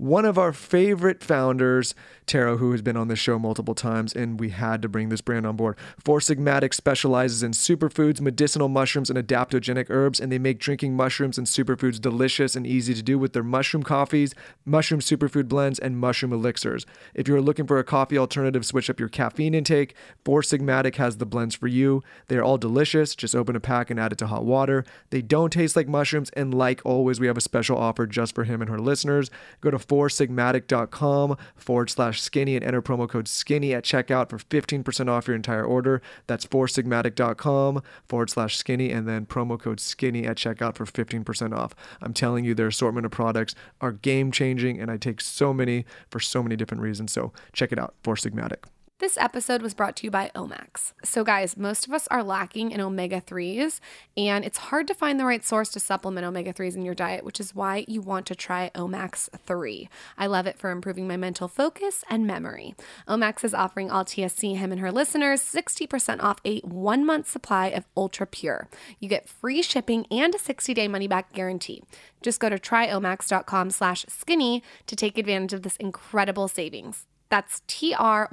one of our favorite founders, Tero, who has been on the show multiple times, and we had to bring this brand on board. Four Sigmatic specializes in superfoods, medicinal mushrooms, and adaptogenic herbs, and they make drinking mushrooms and superfoods delicious and easy to do with their mushroom coffees, mushroom superfood blends, and mushroom elixirs. If you're looking for a coffee alternative, switch up your caffeine intake. Four Sigmatic has the blends for you. They are all delicious. Just open a pack and add it to hot water. They don't taste like mushrooms, and like always, we have a special offer just for him and her listeners. Go to foursigmatic.com forward slash skinny and enter promo code skinny at checkout for 15% off your entire order. That's foursigmatic.com forward slash skinny and then promo code skinny at checkout for 15% off. I'm telling you, their assortment of products are game changing, and I take so many for so many different reasons. So check it out, Four Sigmatic. This episode was brought to you by Omax. So, guys, most of us are lacking in omega 3s, and it's hard to find the right source to supplement omega 3s in your diet, which is why you want to try Omax 3. I love it for improving my mental focus and memory. Omax is offering all TSC, him and her listeners, 60% off a one month supply of Ultra Pure. You get free shipping and a 60 day money back guarantee. Just go to tryomax.com slash skinny to take advantage of this incredible savings. That's T-R-Y-O-M-A-X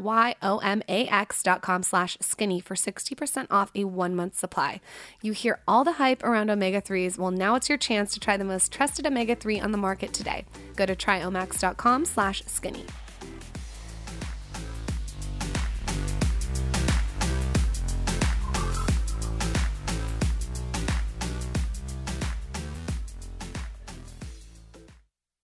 dot com slash skinny for 60% off a one-month supply. You hear all the hype around omega-3s. Well, now it's your chance to try the most trusted omega-3 on the market today. Go to tryomax.com slash skinny.